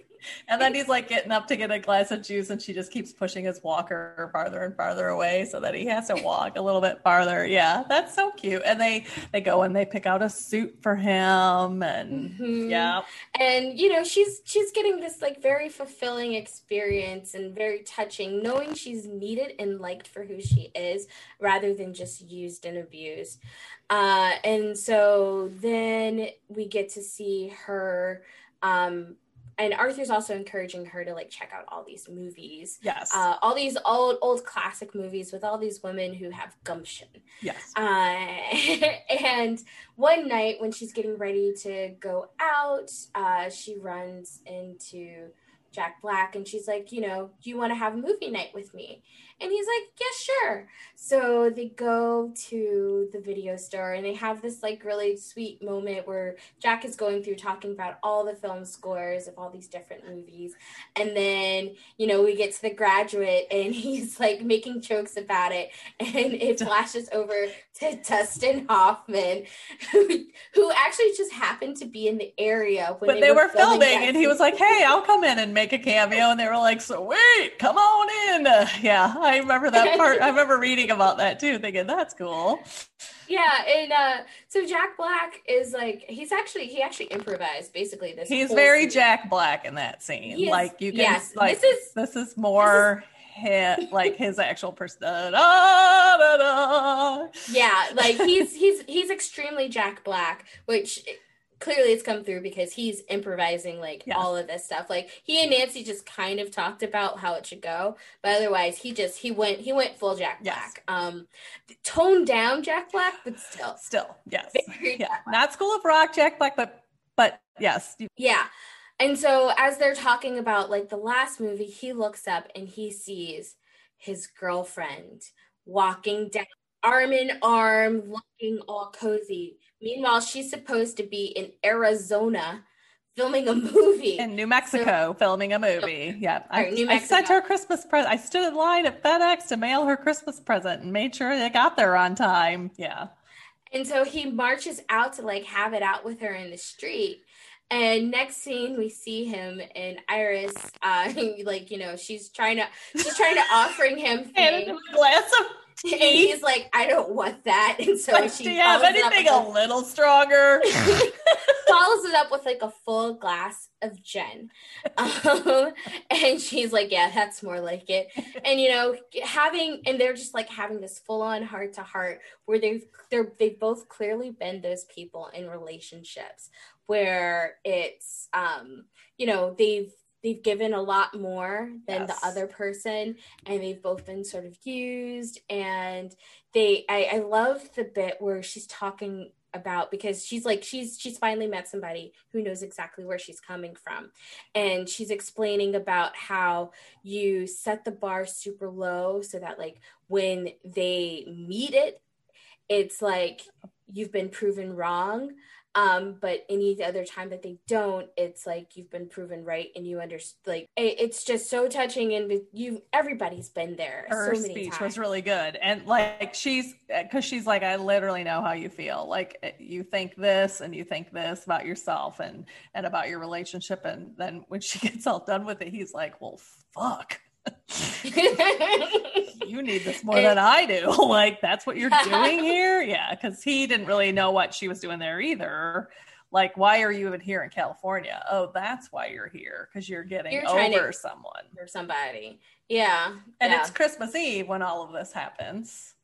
And then he's like getting up to get a glass of juice and she just keeps pushing his walker farther and farther away so that he has to walk a little bit farther. Yeah, that's so cute. And they they go and they pick out a suit for him and Mhm. yeah. and you know she's she's getting this like very fulfilling experience and very touching knowing she's needed and liked for who she is rather than just used and abused uh and so then we get to see her um and arthur's also encouraging her to like check out all these movies Yes. uh, all these old old classic movies with all these women who have gumption yes. uh, and one night when she's getting ready to go out, uh, she runs into Jack Black and she's like, you know, do you want to have a movie night with me? And he's like, yeah, sure. So they go to the video store and they have this like really sweet moment where Jack is going through talking about all the film scores of all these different movies. And then, you know, we get to the graduate and he's like making jokes about it. And it flashes over to Dustin Hoffman, who, who actually just happened to be in the area when but they, they were, were filming, filming and he was like, Hey, I'll come in and make a cameo. And they were like, So wait, come on in. Yeah, I remember that part. I remember reading about that too, thinking that's cool. Yeah, and uh, so Jack Black is like he's actually he actually improvised basically this. He's very scene. Jack Black in that scene. Is, like you can yes, like this is this is more this is, hit like his actual person. Da, da, da, yeah, like he's he's he's extremely Jack Black, which clearly it's come through because he's improvising like yes. all of this stuff. Like he and nancy just kind of talked about how it should go but otherwise he just he went he went full jack black. Yes. um toned down jack black but still. Still yes. Yeah. Not school of rock jack black but but yes. Yeah. And so as they're talking about like the last movie he looks up and he sees his girlfriend walking down arm in arm looking all cozy Meanwhile, she's supposed to be in Arizona filming a movie in New Mexico, so, filming a movie. Yeah, I, I, sent her Christmas present. I stood in line at FedEx to mail her Christmas present and made sure they got there on time. Yeah. And so he marches out to like have it out with her in the street. And next scene, we see him and Iris, uh, like you know, she's trying to, she's trying to offering him a glass of and he's like, I don't want that. And so like, she do you have anything a, a little stronger? follows it up with like a full glass of gin. Um, and she's like, Yeah, that's more like it. And you know, having and they're just like having this full on heart to heart where they've they're they've both clearly been those people in relationships where it's um, you know, they've they've given a lot more than yes. the other person and they've both been sort of used and they I, I love the bit where she's talking about because she's like she's she's finally met somebody who knows exactly where she's coming from and she's explaining about how you set the bar super low so that like when they meet it it's like you've been proven wrong um, but any other time that they don't, it's like you've been proven right and you understand. Like it, it's just so touching, and you everybody's been there. Her so speech times. was really good, and like she's because she's like, I literally know how you feel. Like eh, you think this and you think this about yourself and and about your relationship, and then when she gets all done with it, he's like, well, fuck. you need this more than I do. like, that's what you're doing here? Yeah, because he didn't really know what she was doing there either. Like, why are you even here in California? Oh, that's why you're here because you're getting you're over someone or somebody. Yeah, and yeah. it's Christmas Eve when all of this happens.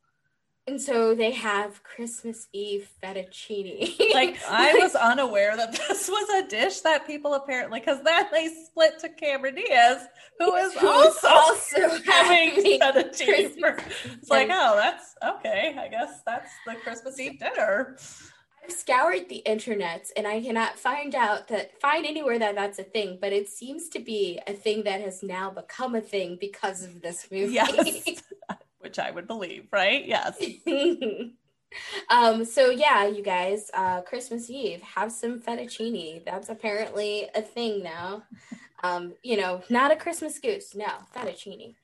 And so they have Christmas Eve fettuccine. like I was unaware that this was a dish that people apparently because then they split to Cameron Diaz, who is also, also having fettuccine. For, it's like, oh, that's okay. I guess that's the Christmas Eve dinner. I've scoured the internet and I cannot find out that find anywhere that that's a thing, but it seems to be a thing that has now become a thing because of this movie. Yes. which I would believe, right? Yes. um, so yeah, you guys, uh, Christmas Eve, have some fettuccine. That's apparently a thing now. Um, you know, not a Christmas goose, no, fettuccine.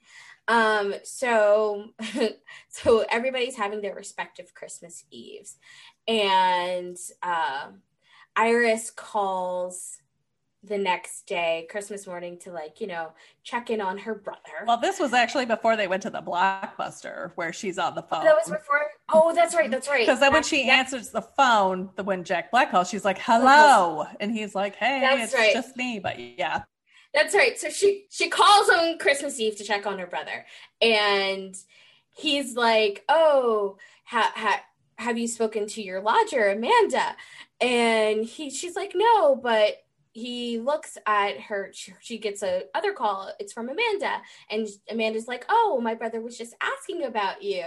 Um, so so everybody's having their respective Christmas Eves. And uh, Iris calls the next day, Christmas morning, to like, you know, check in on her brother. Well, this was actually before they went to the blockbuster where she's on the phone. That was before. Oh, that's right. That's right. Because then when she answers the phone, the when Jack Black calls, she's like, "Hello," and he's like, "Hey, that's it's right. just me." But yeah, that's right. So she she calls on Christmas Eve to check on her brother, and he's like, "Oh, ha, ha, have you spoken to your lodger, Amanda?" And he she's like, "No, but." He looks at her she gets a other call it's from amanda and amanda's like oh my brother was just asking about you.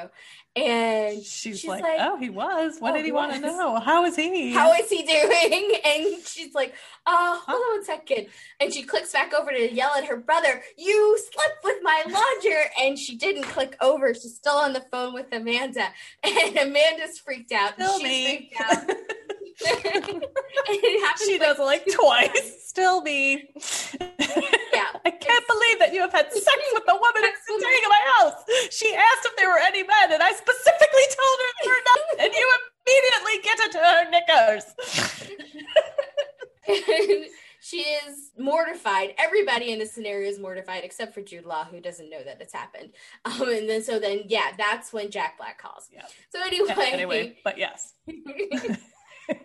And she's, she's like, like, oh he was. What oh, did he, he want to know? How is he? How is he doing? And she's like oh hold on one second. And she clicks back over to yell at her brother you slept with my lodger. And she didn't click over she's still on the phone with amanda. And amanda's freaked out Still me. freaked out she does like twice. Still me. Yeah. I can't believe that you have had sex with the woman who's staying in my house. She asked if there were any men, and I specifically told her there were not, and you immediately get into her knickers. she is mortified. Everybody in this scenario is mortified except for Jude Law, who doesn't know that it's happened. Um, and then so then yeah, that's when Jack Black calls. Yeah. So anyway, yeah, anyway, but yes.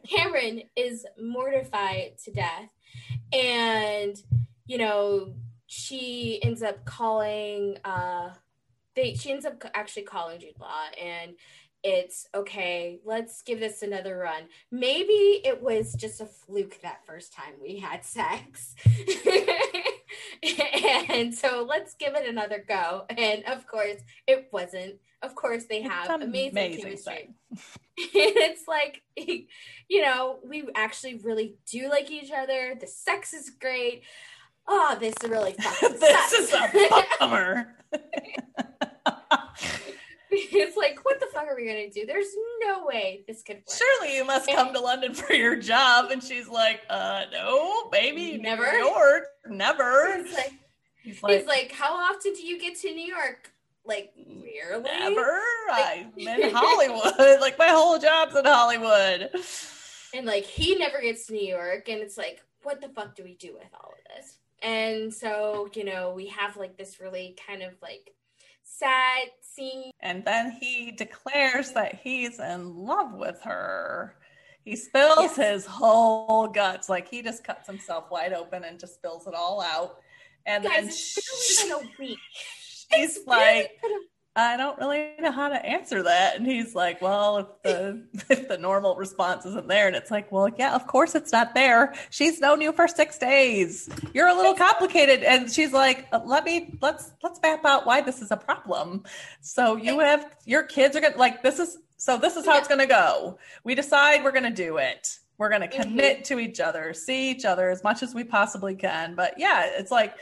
Cameron is mortified to death. And, you know, she ends up calling, uh, they, she ends up actually calling Jude Law and it's okay, let's give this another run. Maybe it was just a fluke that first time we had sex. and so let's give it another go. And of course, it wasn't. Of course, they have amazing, amazing chemistry. it's like, you know, we actually really do like each other. The sex is great. Oh, this is really fucking This is a bummer. it's like, what the fuck are we gonna do? There's no way this could work. Surely you must come to London for your job. And she's like, uh, no, baby, never, New York, never. He's like, he's like, he's like, how often do you get to New York? Like, rarely. Never. Like, I'm in Hollywood. like, my whole job's in Hollywood. And like, he never gets to New York, and it's like, what the fuck do we do with all of this? And so, you know, we have like this really kind of like sad scene. And then he declares that he's in love with her. He spills yes. his whole guts. Like he just cuts himself wide open and just spills it all out. And Guys, then it's she, been a week. She's like, I don't really know how to answer that. And he's like, Well, if the if the normal response isn't there, and it's like, Well, yeah, of course it's not there. She's known you for six days. You're a little complicated. And she's like, Let me let's let's map out why this is a problem. So you have your kids are gonna like this is so this is how it's gonna go. We decide we're gonna do it. We're going to commit mm-hmm. to each other, see each other as much as we possibly can. But yeah, it's like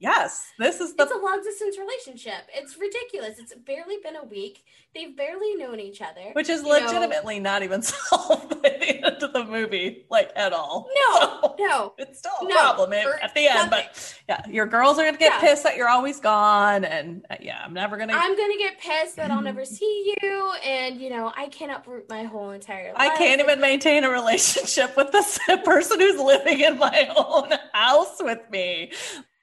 Yes, this is the. It's a long distance relationship. It's ridiculous. It's barely been a week. They've barely known each other, which is legitimately know. not even solved by the end of the movie, like at all. No, so, no, it's still a no, problem at the end. But yeah, your girls are gonna get yeah. pissed that you're always gone, and uh, yeah, I'm never gonna. I'm gonna get pissed that I'll never see you, and you know I can't uproot my whole entire life. I can't even maintain a relationship with this person who's living in my own house with me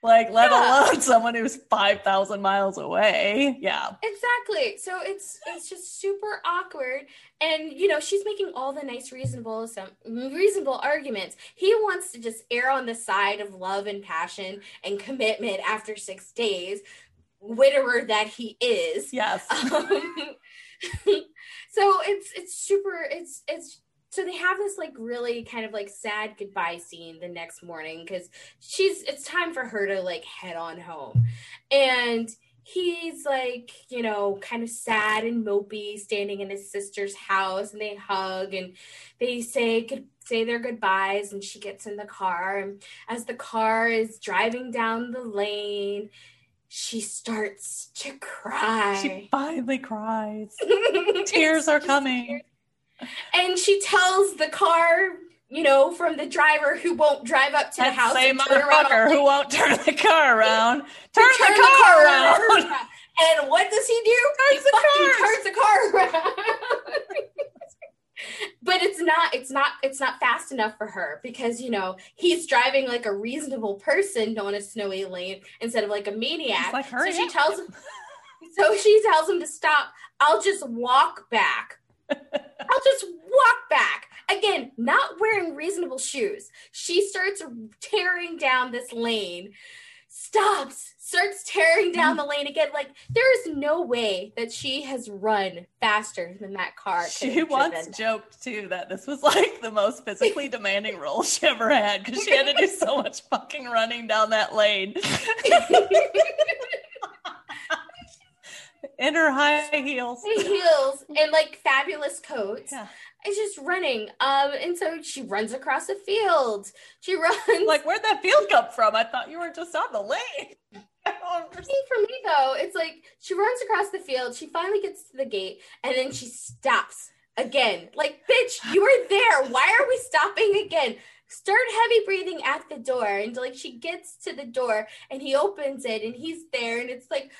like let yeah. alone someone who's 5000 miles away. Yeah. Exactly. So it's it's just super awkward. And you know she's making all the nice reasonable some reasonable arguments. He wants to just err on the side of love and passion and commitment after six days widower that he is. Yes. Um, so it's it's super it's it's so they have this like really kind of like sad goodbye scene the next morning because she's it's time for her to like head on home. And he's like you know kind of sad and mopey standing in his sister's house and they hug and they say good say their goodbyes and she gets in the car and as the car is driving down the lane she starts to cry. she finally cries. Tears are coming. tears and she tells the car you know, from the driver who won't drive up to that the house. Same motherfucker who won't turn the car around. Turn, turn the, car, around. around. And what does he do? Turns he fucking turns the car around. but it's not it's not it's not fast enough for her because you know he's driving like a reasonable person on a snowy lane instead of like a maniac. Like so she tells him so she tells him to stop. I'll just walk back. I'll just walk back. Again, not wearing reasonable shoes. She starts tearing down this lane stops, starts tearing down the lane again. Like there is no way that she has run faster than that car. She once driven. joked too that this was like the most physically demanding role she ever had because she had to do so much fucking running down that lane in her high heels. High heels and like fabulous coats. Yeah. It's just running. Um, and so she runs across the field. She runs Like, where'd that field come from? I thought you were just on the lane. I don't understand. thing for me though, it's like she runs across the field, she finally gets to the gate, and then she stops again. Like, bitch, you were there. Why are we stopping again? Start heavy breathing at the door. And like she gets to the door and he opens it and he's there, and it's like,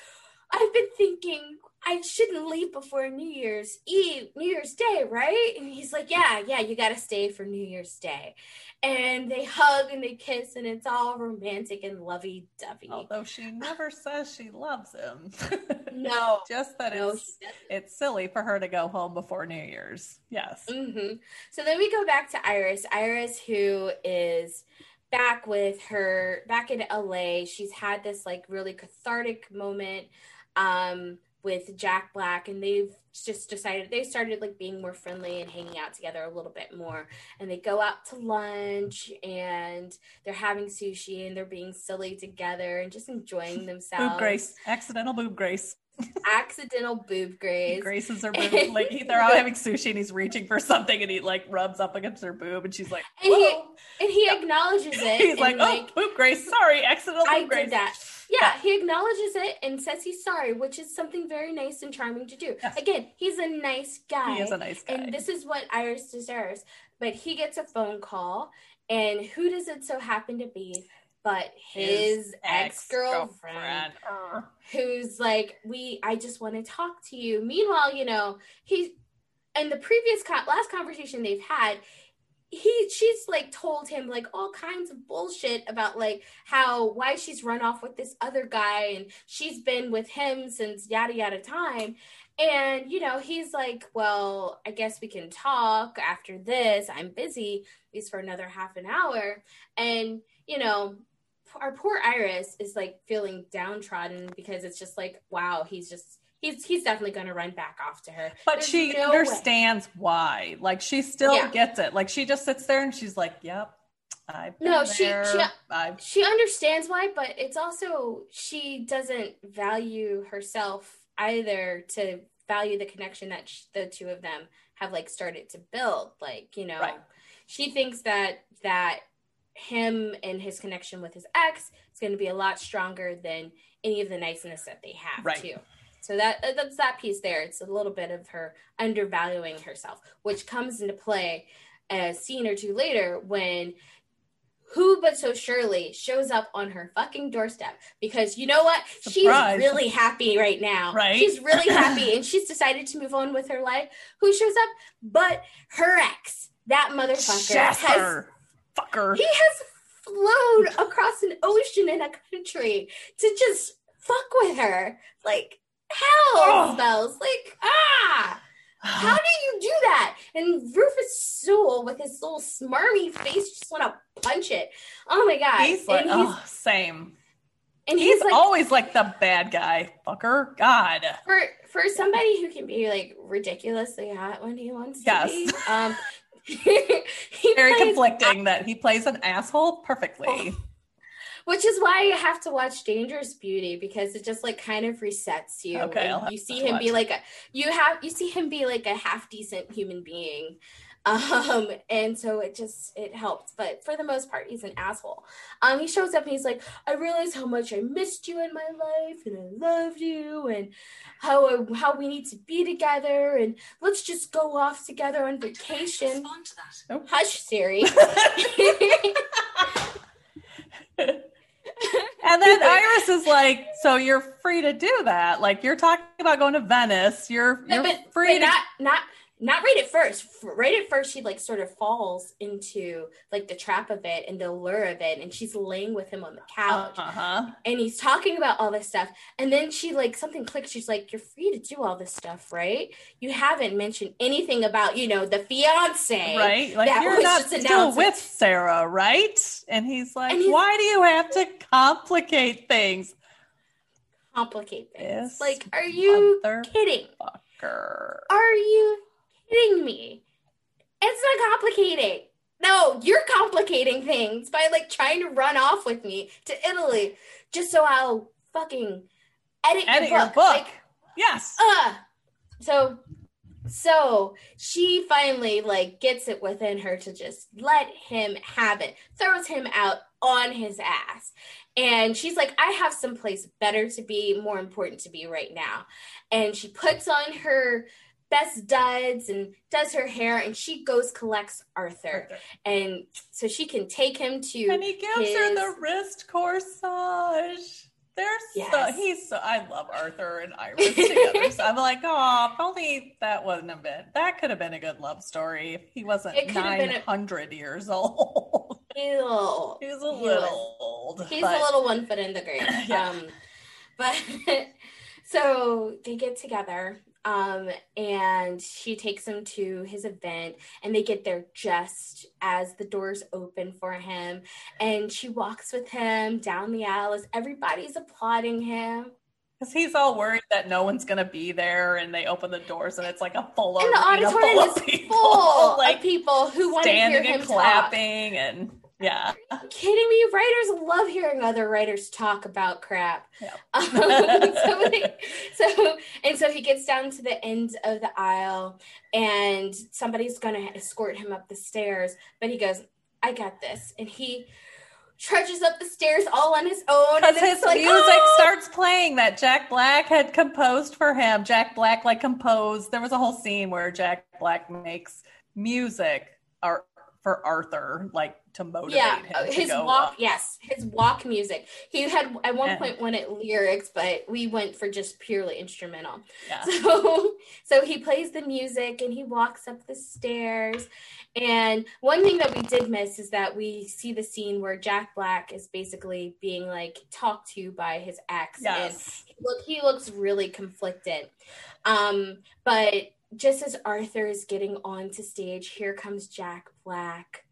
I've been thinking I shouldn't leave before New Year's Eve, New Year's Day, right? And he's like, Yeah, yeah, you gotta stay for New Year's Day. And they hug and they kiss, and it's all romantic and lovey dovey. Although she never says she loves him. No, Just that no, it's, it's silly for her to go home before New Year's. Yes. hmm So then we go back to Iris. Iris, who is back with her, back in LA. She's had this like really cathartic moment um, with Jack Black, and they've just decided they started like being more friendly and hanging out together a little bit more. And they go out to lunch and they're having sushi and they're being silly together and just enjoying themselves. Boob grace. Accidental boob grace. Accidental boob grace. graces her boob. Like he- they're out having sushi and he's reaching for something and he like rubs up against her boob and she's like, And he, and he acknowledges it. He's like, oh, boob grace. Sorry, accidental boob I grace. did that. Yeah, he acknowledges it and says he's sorry, which is something very nice and charming to do. Yes. Again, he's a nice guy. He is a nice guy. And this is what Iris deserves. But he gets a phone call, and who does it so happen to be but his, ex girlfriend? Uh, who's like, "We, I just want to talk to you." Meanwhile, you know, he, in the previous co- last conversation they've had, he, she's like told him like all kinds of bullshit about like how why she's run off with this other guy and she's been with him since yada yada time. And you know, he's like, "Well, I guess we can talk after this. I'm busy, at least for another half an hour." And you know, our poor Iris is like feeling downtrodden because it's just like, wow, he's just he's he's definitely gonna run back off to her. but There's she no way. understands why. Like she still Yeah. gets it. Like she just sits there and she's like, "Yep, I've No, she- there. she- I've She understands why, but it's also she doesn't value herself either to value the connection that sh- the two of them have like started to build. Like you know, Right. she thinks that that him and his connection with his ex is going to be a lot stronger than any of the niceness that they have Right. too. So that uh, that's that piece there. It's a little bit of her undervaluing herself, which comes into play a scene or two later when who but so surely shows up on her fucking doorstep because you know what Surprise. she's really happy right now Right. she's really happy and she's decided to move on with her life who shows up but her ex that motherfucker has Fucker. he has flown across an ocean in a country to just fuck with her like hell Oh. smells like ah how do you do that? And Rufus Sewell, with his little smarmy face, just want to punch it. Oh my god! He's like, he's, oh, same. and He's he's, like, always like the bad guy, fucker. God. for for somebody who can be like ridiculously hot when he wants Yes. to be. Um, Very plays- conflicting that he plays an asshole perfectly. Which is why you have to watch Dangerous Beauty because it just like kind of resets you. Okay, I'll have you see to him watch be like a you have you see him be like a half decent human being. Um and so it just it helps. But for the most part, he's an asshole. Um he shows up and he's like, I realize how much I missed you in my life and I loved you and how how we need to be together and let's just go off together on vacation. Respond to that. Hush, Siri. And then Iris is like, "So you're free to do that? Like you're talking about going to Venice. You're you're but, free but to not not not right at first. Right at first, she like sort of falls into like the trap of it and the lure of it, and she's laying with him on the couch, Uh-huh. and he's talking about all this stuff, and then she like something clicks. She's like, "You're free to do all this stuff, right? You haven't mentioned anything about you know the fiance, Right? Like That you're not still with Sarah, right? And he's like, And he's- Why do you have to complicate things? Complicate things. This like, are you kidding? fucker. Are you kidding me? It's not complicating. No, you're complicating things by like trying to run off with me to Italy just so I'll fucking edit, Edit your your book. book. Like, yes. uh, so so she finally like gets it within her to just let him have it throws him out on his ass and she's like i have someplace better to be more important to be right now and she puts on her best duds and does her hair and she goes collects arthur and so she can take him to and he gives her the wrist corsage. They're so he's so I love Arthur and Iris together. so I'm like, oh, if only that wasn't a bit. that could have been a good love story if he wasn't It could have been a- nine hundred years old. Ew. He's a little old. He's but- a little one foot in the grave. Yeah. Um, but so they get together, um, and she takes him to his event, and they get there just as the doors open for him, and she walks with him down the aisle as everybody's applauding him. Because he's all worried that no one's gonna be there, and they open the doors, and it's like a full And the auditorium full is of people, full like of people who want to hear him and talk. clapping, and yeah, kidding me? Writers love hearing other writers talk about crap. Yeah. Um, so, they- so and so he gets down to the end of the aisle, and somebody's gonna escort him up the stairs, but he goes, "I got this," and he trudges up the stairs all on his own. because his like, music "Oh!" starts playing that Jack Black had composed for him. Jack Black like composed. There was a whole scene where Jack Black makes music or for Arthur, like to motivate Yeah, him his walk. Yes, his walk music. He had at one And- point wanted lyrics, but we went for just purely instrumental. Yeah. So, so he plays the music and he walks up the stairs. And one thing that we did miss is that we see the scene where Jack Black is basically being like talked to by his ex, and Yes. look, he looks really conflicted. Um, but just as Arthur is getting onto stage, here comes Jack Black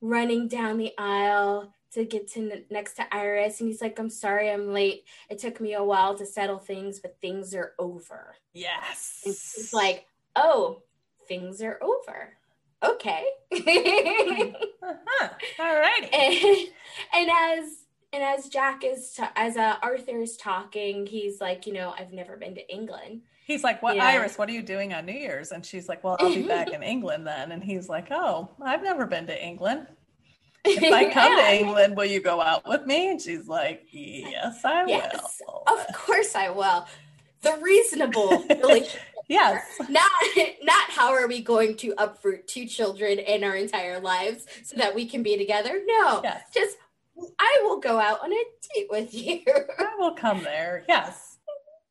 running down the aisle to get to next to Iris, and he's like, "I'm sorry, I'm late. It took me a while to settle things, but things are over." Yes. And It's like, "Oh, things are over." Okay. Uh-huh. All righty. and, and as and as Jack is ta- as uh, Arthur is talking, he's like, you know, I've never been to England. He's like, "What, Yeah. Iris? What are you doing on New Year's?" And she's like, "Well, I'll be back in England then." And he's like, "Oh, I've never been to England. If I come to England, will you go out with me?" And she's like, "Yes, I Yes, will." of course I will. The reasonable relationship. Yes. Not not how are we going to uproot two children in our entire lives so that we can be together? No. Yes. Just I will go out on a date with you. I will come there. Yes.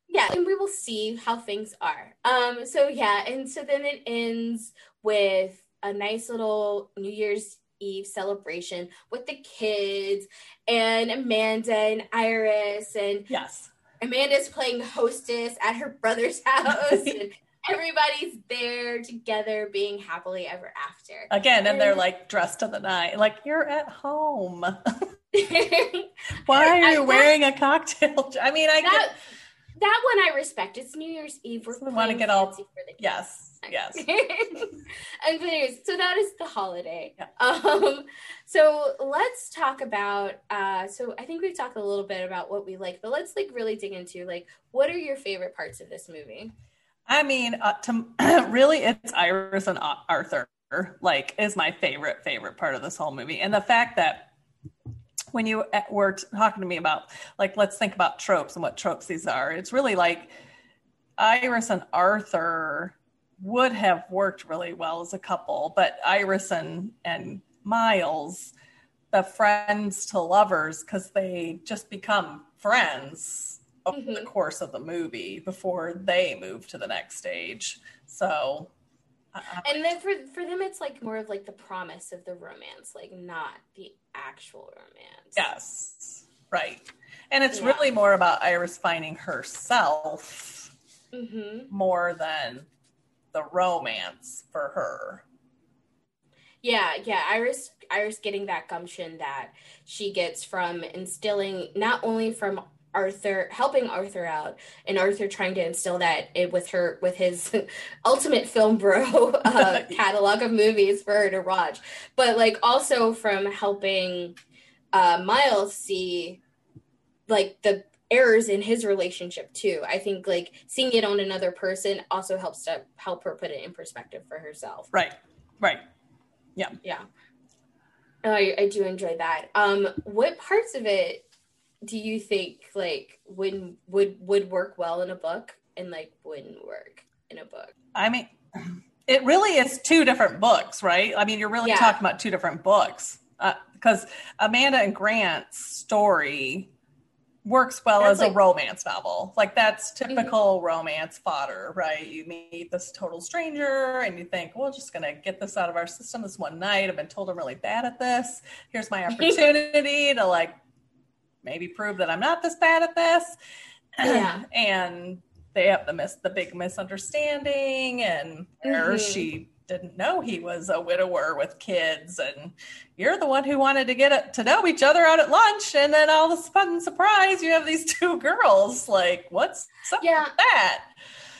Yeah, and we will see how things are. Um so yeah, and so then it ends with a nice little New Year's Eve celebration with the kids and Amanda and Iris and Yes. Amanda's playing hostess at her brother's house, and everybody's there together, being happily ever after. Again, and they're like dressed to the nine. Like you're at home. Why are you wearing a cocktail? I mean, I that get. That one I respect. It's New Year's Eve. We're So we wanna get all- fancy for the. Yes. Yes. and anyways, so that is the holiday. Yeah. Um, so let's talk about. Uh, so I think we've talked a little bit about what we like, but let's like really dig into like what are your favorite parts of this movie? I mean, uh, to really, it's Iris and Arthur. Like, is my favorite favorite part of this whole movie, and the fact that when you uh, were talking to me about like, let's think about tropes and what tropes these are. It's really like Iris and Arthur would have worked really well as a couple, but Iris and and Miles, the friends to lovers, because they just become friends over the Mhm. course of the movie before they move to the next stage. So and then for for them it's like more of like the promise of the romance like not the actual romance. Yes. Right. And it's Yeah. really more about iris finding herself hmm more than the romance for her. Yeah yeah. Iris iris getting that gumption that she gets from instilling not only from arthur helping arthur out and arthur trying to instill that it with her with his ultimate film bro uh, catalog of movies for her to watch. But like also from helping uh miles see like the errors in his relationship too. I think like seeing it on another person also helps to help her put it in perspective for herself. Right. Right. Yeah. Yeah. I, I do enjoy that. Um what parts of it do you think like would would would work well in a book and like wouldn't work in a book I mean, it really is two different books, right? I mean, you're really Yeah. talking about two different books because Amanda and Grant's story works well That's as like- Mm-hmm. a romance novel. Like that's typical romance fodder, right? You meet this total stranger and you think, well, just gonna get this out of our system this one night. I've been told I'm really bad at this. Here's my opportunity to like maybe prove that I'm not this bad at this. Yeah. and they have the mis- the big misunderstanding and Mhm. she didn't know he was a widower with kids and you're the one who wanted to get it, to know each other out at lunch and then all of a sudden surprise you have these two girls like what's up Yeah. with that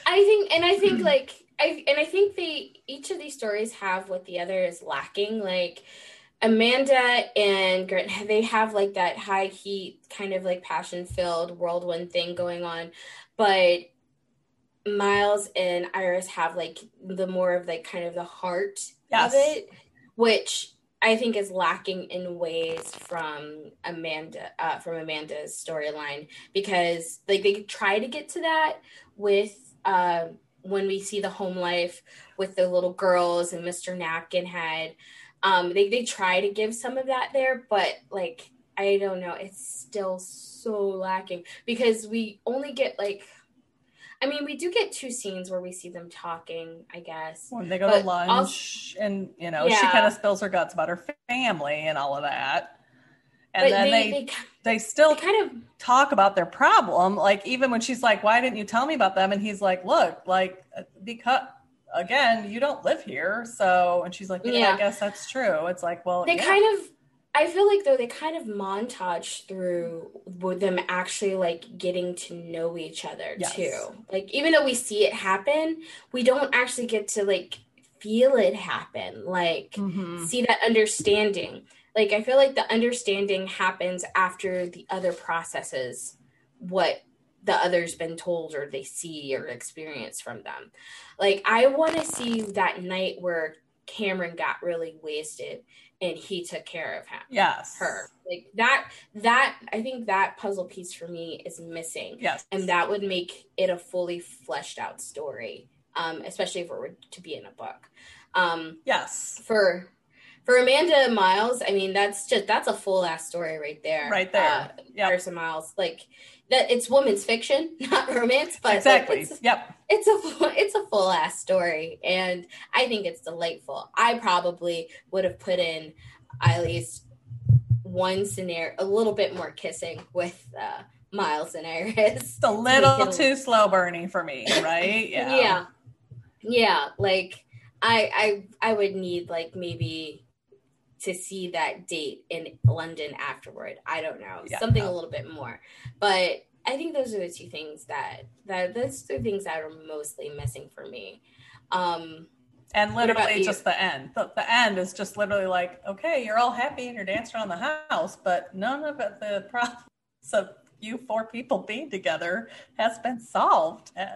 I think, and I think like I and I think they each of these stories have what the other is lacking. Like Amanda and Grant, they have like that high heat kind of like passion filled whirlwind thing going on, but Miles and Iris have like the more of like kind of the heart Yes. of it, which I think is lacking in ways from Amanda uh, from Amanda's storyline because like they try to get to that with uh, when we see the home life with the little girls and Mr. Napkin Head. Um, they they try to give some of that there, but like I don't know, it's still so lacking because we only get like. I mean, we do get two scenes where we see them talking, I guess. when they go But to lunch and you know she kind of spills her guts about her family and all of that and but then they, they, they, they still they kind of talk about their problem like even when she's like why didn't you tell me about them and he's like look like because again you don't live here so and she's like yeah, Yeah. i guess that's true it's like well they yeah. kind of i feel like though they kind of montage through with them actually like getting to know each other Yes. too like even though we see it happen we don't actually get to like feel it happen like Mhm. see that understanding like i feel like the understanding happens after the other processes what the other's been told or they see or experience from them. Like i want to see that night where cameron got really wasted and he took care of him. Yes. Her. Like that that i think that puzzle piece for me is missing. Yes. And that would make it a fully fleshed out story um, especially if it were to be in a book. Um, yes. for for amanda miles i mean that's just that's a full ass story right there. Right there. Uh, yep. Miles like that it's women's fiction not romance but like, exactly. it's, yep. it's a full, it's a full ass story and i think it's delightful. I probably would have put in at least one scenario a little bit more kissing with uh miles and iris. It's a little too slow burning for me right? Yeah. Yeah. Yeah like i i i would need like maybe to see that date in london afterward. I don't know. Yeah, something no. a little bit more. But i think those are the two things that that those two things that are mostly missing for me. Um and literally just the end. The, the end is just literally like okay you're all happy and you're dancing around the house but none of it, the problems of you four people being together has been solved. Uh,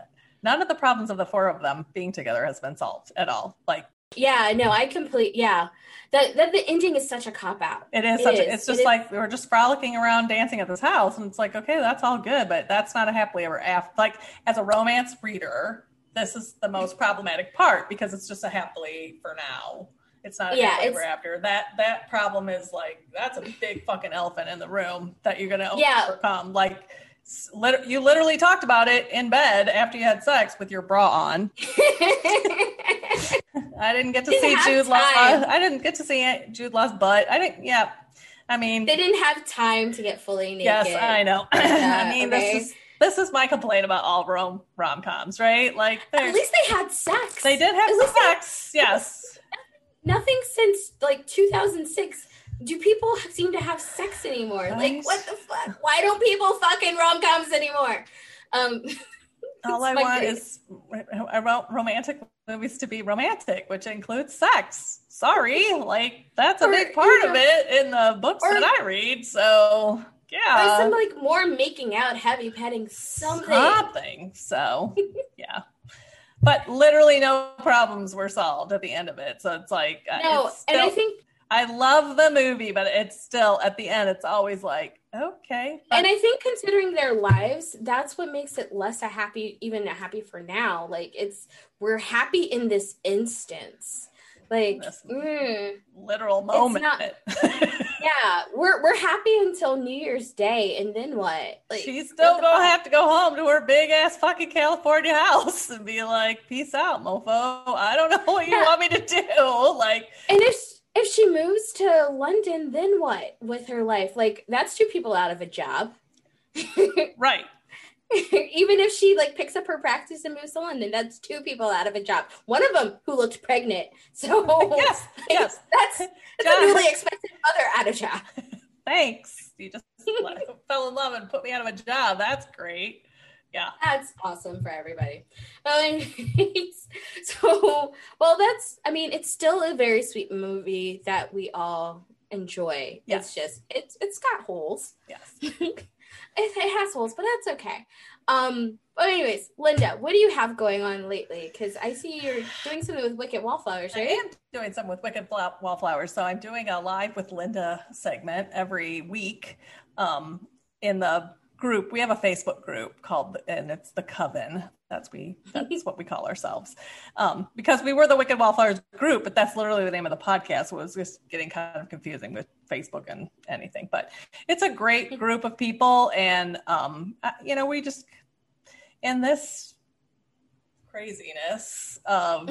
none of the problems of the four of them being together has been solved at all. Like yeah no i complete yeah that that the ending is such a cop out it is It such is. a, it's It just is. like we were just frolicking around dancing at this house and it's like okay that's all good but that's not a happily ever after like as a romance reader this is the most problematic part because it's just a happily for now it's not a Yeah, happily ever after that that problem is like that's a big fucking elephant in the room that you're gonna Yeah. overcome like you literally talked about it in bed after you had sex with your bra on I didn't get to Didn't see Jude Law. I didn't get to see Jude Law's butt. I didn't. Yeah. I mean, They didn't have time to get fully naked. yes, I know. I uh, mean, okay. this is this is my complaint about all rom rom coms, right? Like, At least they had sex. they did have least they- sex. Yes. Nothing since like 2006. Do people seem to have sex anymore? Like, what the fuck? Why don't people fucking rom coms anymore? Um, all I want is I want romantic movies to be romantic, which includes sex. Sorry, like that's a Or, big part you of it in the books or- that I read. So yeah, some like more making out, heavy petting, something. something. So yeah, but literally no problems were solved at the end of it. So it's like uh, No, it's and I think I love the movie, but it's still at the end. It's always like okay, but and I think considering their lives, that's what makes it less a happy, even a happy for now. Like it's we're happy in this instance. Like, This- mm, literal moment. not- yeah, we're we're happy until New Year's Day, and then what? Like She's still gonna fuck? have to go home to her big ass fucking California house and be like, "Peace out, mofo. I don't know what you Yeah. want me to do." Like, And if if she moves to London, then what with her life? Like that's two people out of a job. right? Even if she like picks up her practice and moves to London, that's two people out of a job. One of them who looked pregnant. So Yes, yes. that's, that's a newly expected mother out of job. Thanks. You just fell in love and put me out of a job. That's great. Yeah. That's awesome for everybody. So, well, that's, I mean, it's still a very sweet movie that we all enjoy. Yes. It's just, it's, it's got holes. Yes. it, it has holes, but that's okay. Um, but anyways, Linda, what do you have going on lately? Because I see you're doing something with Wicked Wallflowers, I am doing something with Wicked Wallflowers. So I'm doing a live with Linda segment every week um, in the group. We have a Facebook group called, and it's the Coven. That's we. That's what we call ourselves. Um, because we were the Wicked Wallflowers group, but that's literally the name of the podcast. It was just getting kind of confusing with Facebook and anything. But it's a great group of people, and um, you know, we just in this craziness of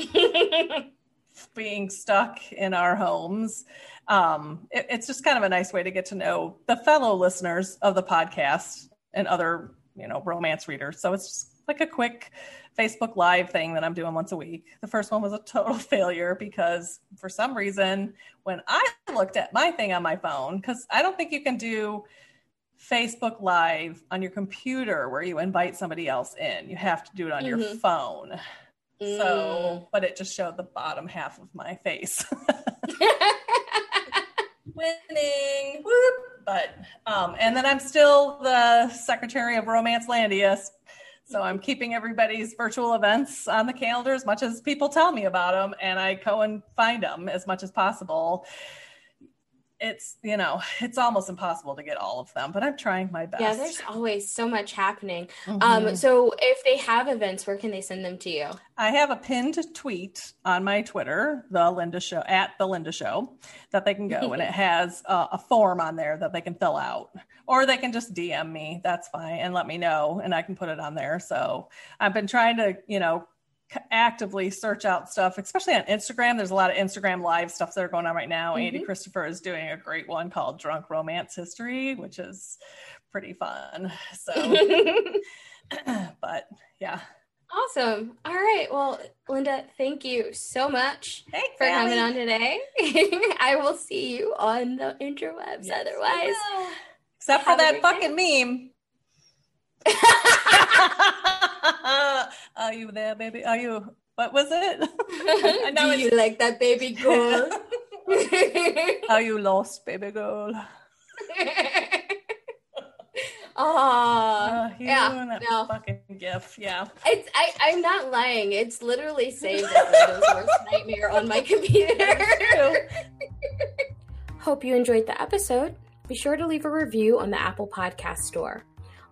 being stuck in our homes. Um, it- it's just kind of a nice way to get to know the fellow listeners of the podcast and other, you know, romance readers. So it's just like a quick Facebook Live thing that I'm doing once a week. The first one was a total failure because for some reason, when I looked at my thing on my phone, because I don't think you can do Facebook Live on your computer where you invite somebody else in. You have to do it on your Mhm. phone. Mm. So, but it just showed the bottom half of my face. Winning. Whoop. But, um, and then I'm still the secretary of Romance Landia. So I'm keeping everybody's virtual events on the calendar as much as people tell me about them, and I go and find them as much as possible. It's, you know, it's almost impossible to get all of them, but I'm trying my best. yeah, there's always so much happening. Mhm. Um, so if they have events, where can they send them to you? I have a pinned tweet on my Twitter, the Linda Show at the Linda Show, that they can go, and it has uh, a form on there that they can fill out, or they can just DM me. That's fine, and let me know, and I can put it on there. So I've been trying to, you know, actively search out stuff, especially on Instagram. There's a lot of Instagram live stuff that are going on right now. Andy Mhm. Christopher is doing a great one called Drunk Romance History, which is pretty fun. So, but yeah, awesome. All right. Well, Linda, thank you so much thanks for coming on today. I will see you on the interwebs Yes, otherwise. Except for Have a that fucking meme. Are you there, baby? Are you? What was it? I know Do you like that baby girl? Are you lost, baby girl? Aw. Uh, you yeah, and that no. fucking gif. Yeah. It's I, I'm not lying. It's literally saved as Linda's worst nightmare on my computer. Hope you enjoyed the episode. Be sure to leave a review on the Apple Podcast Store.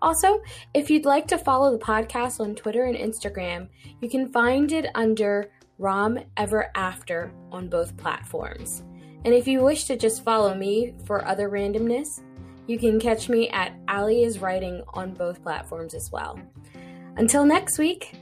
Also, if you'd like to follow the podcast on Twitter and Instagram, you can find it under Rom Ever After on both platforms. And if you wish to just follow me for other randomness, you can catch me at Ali is Writing on both platforms as well. Until next week,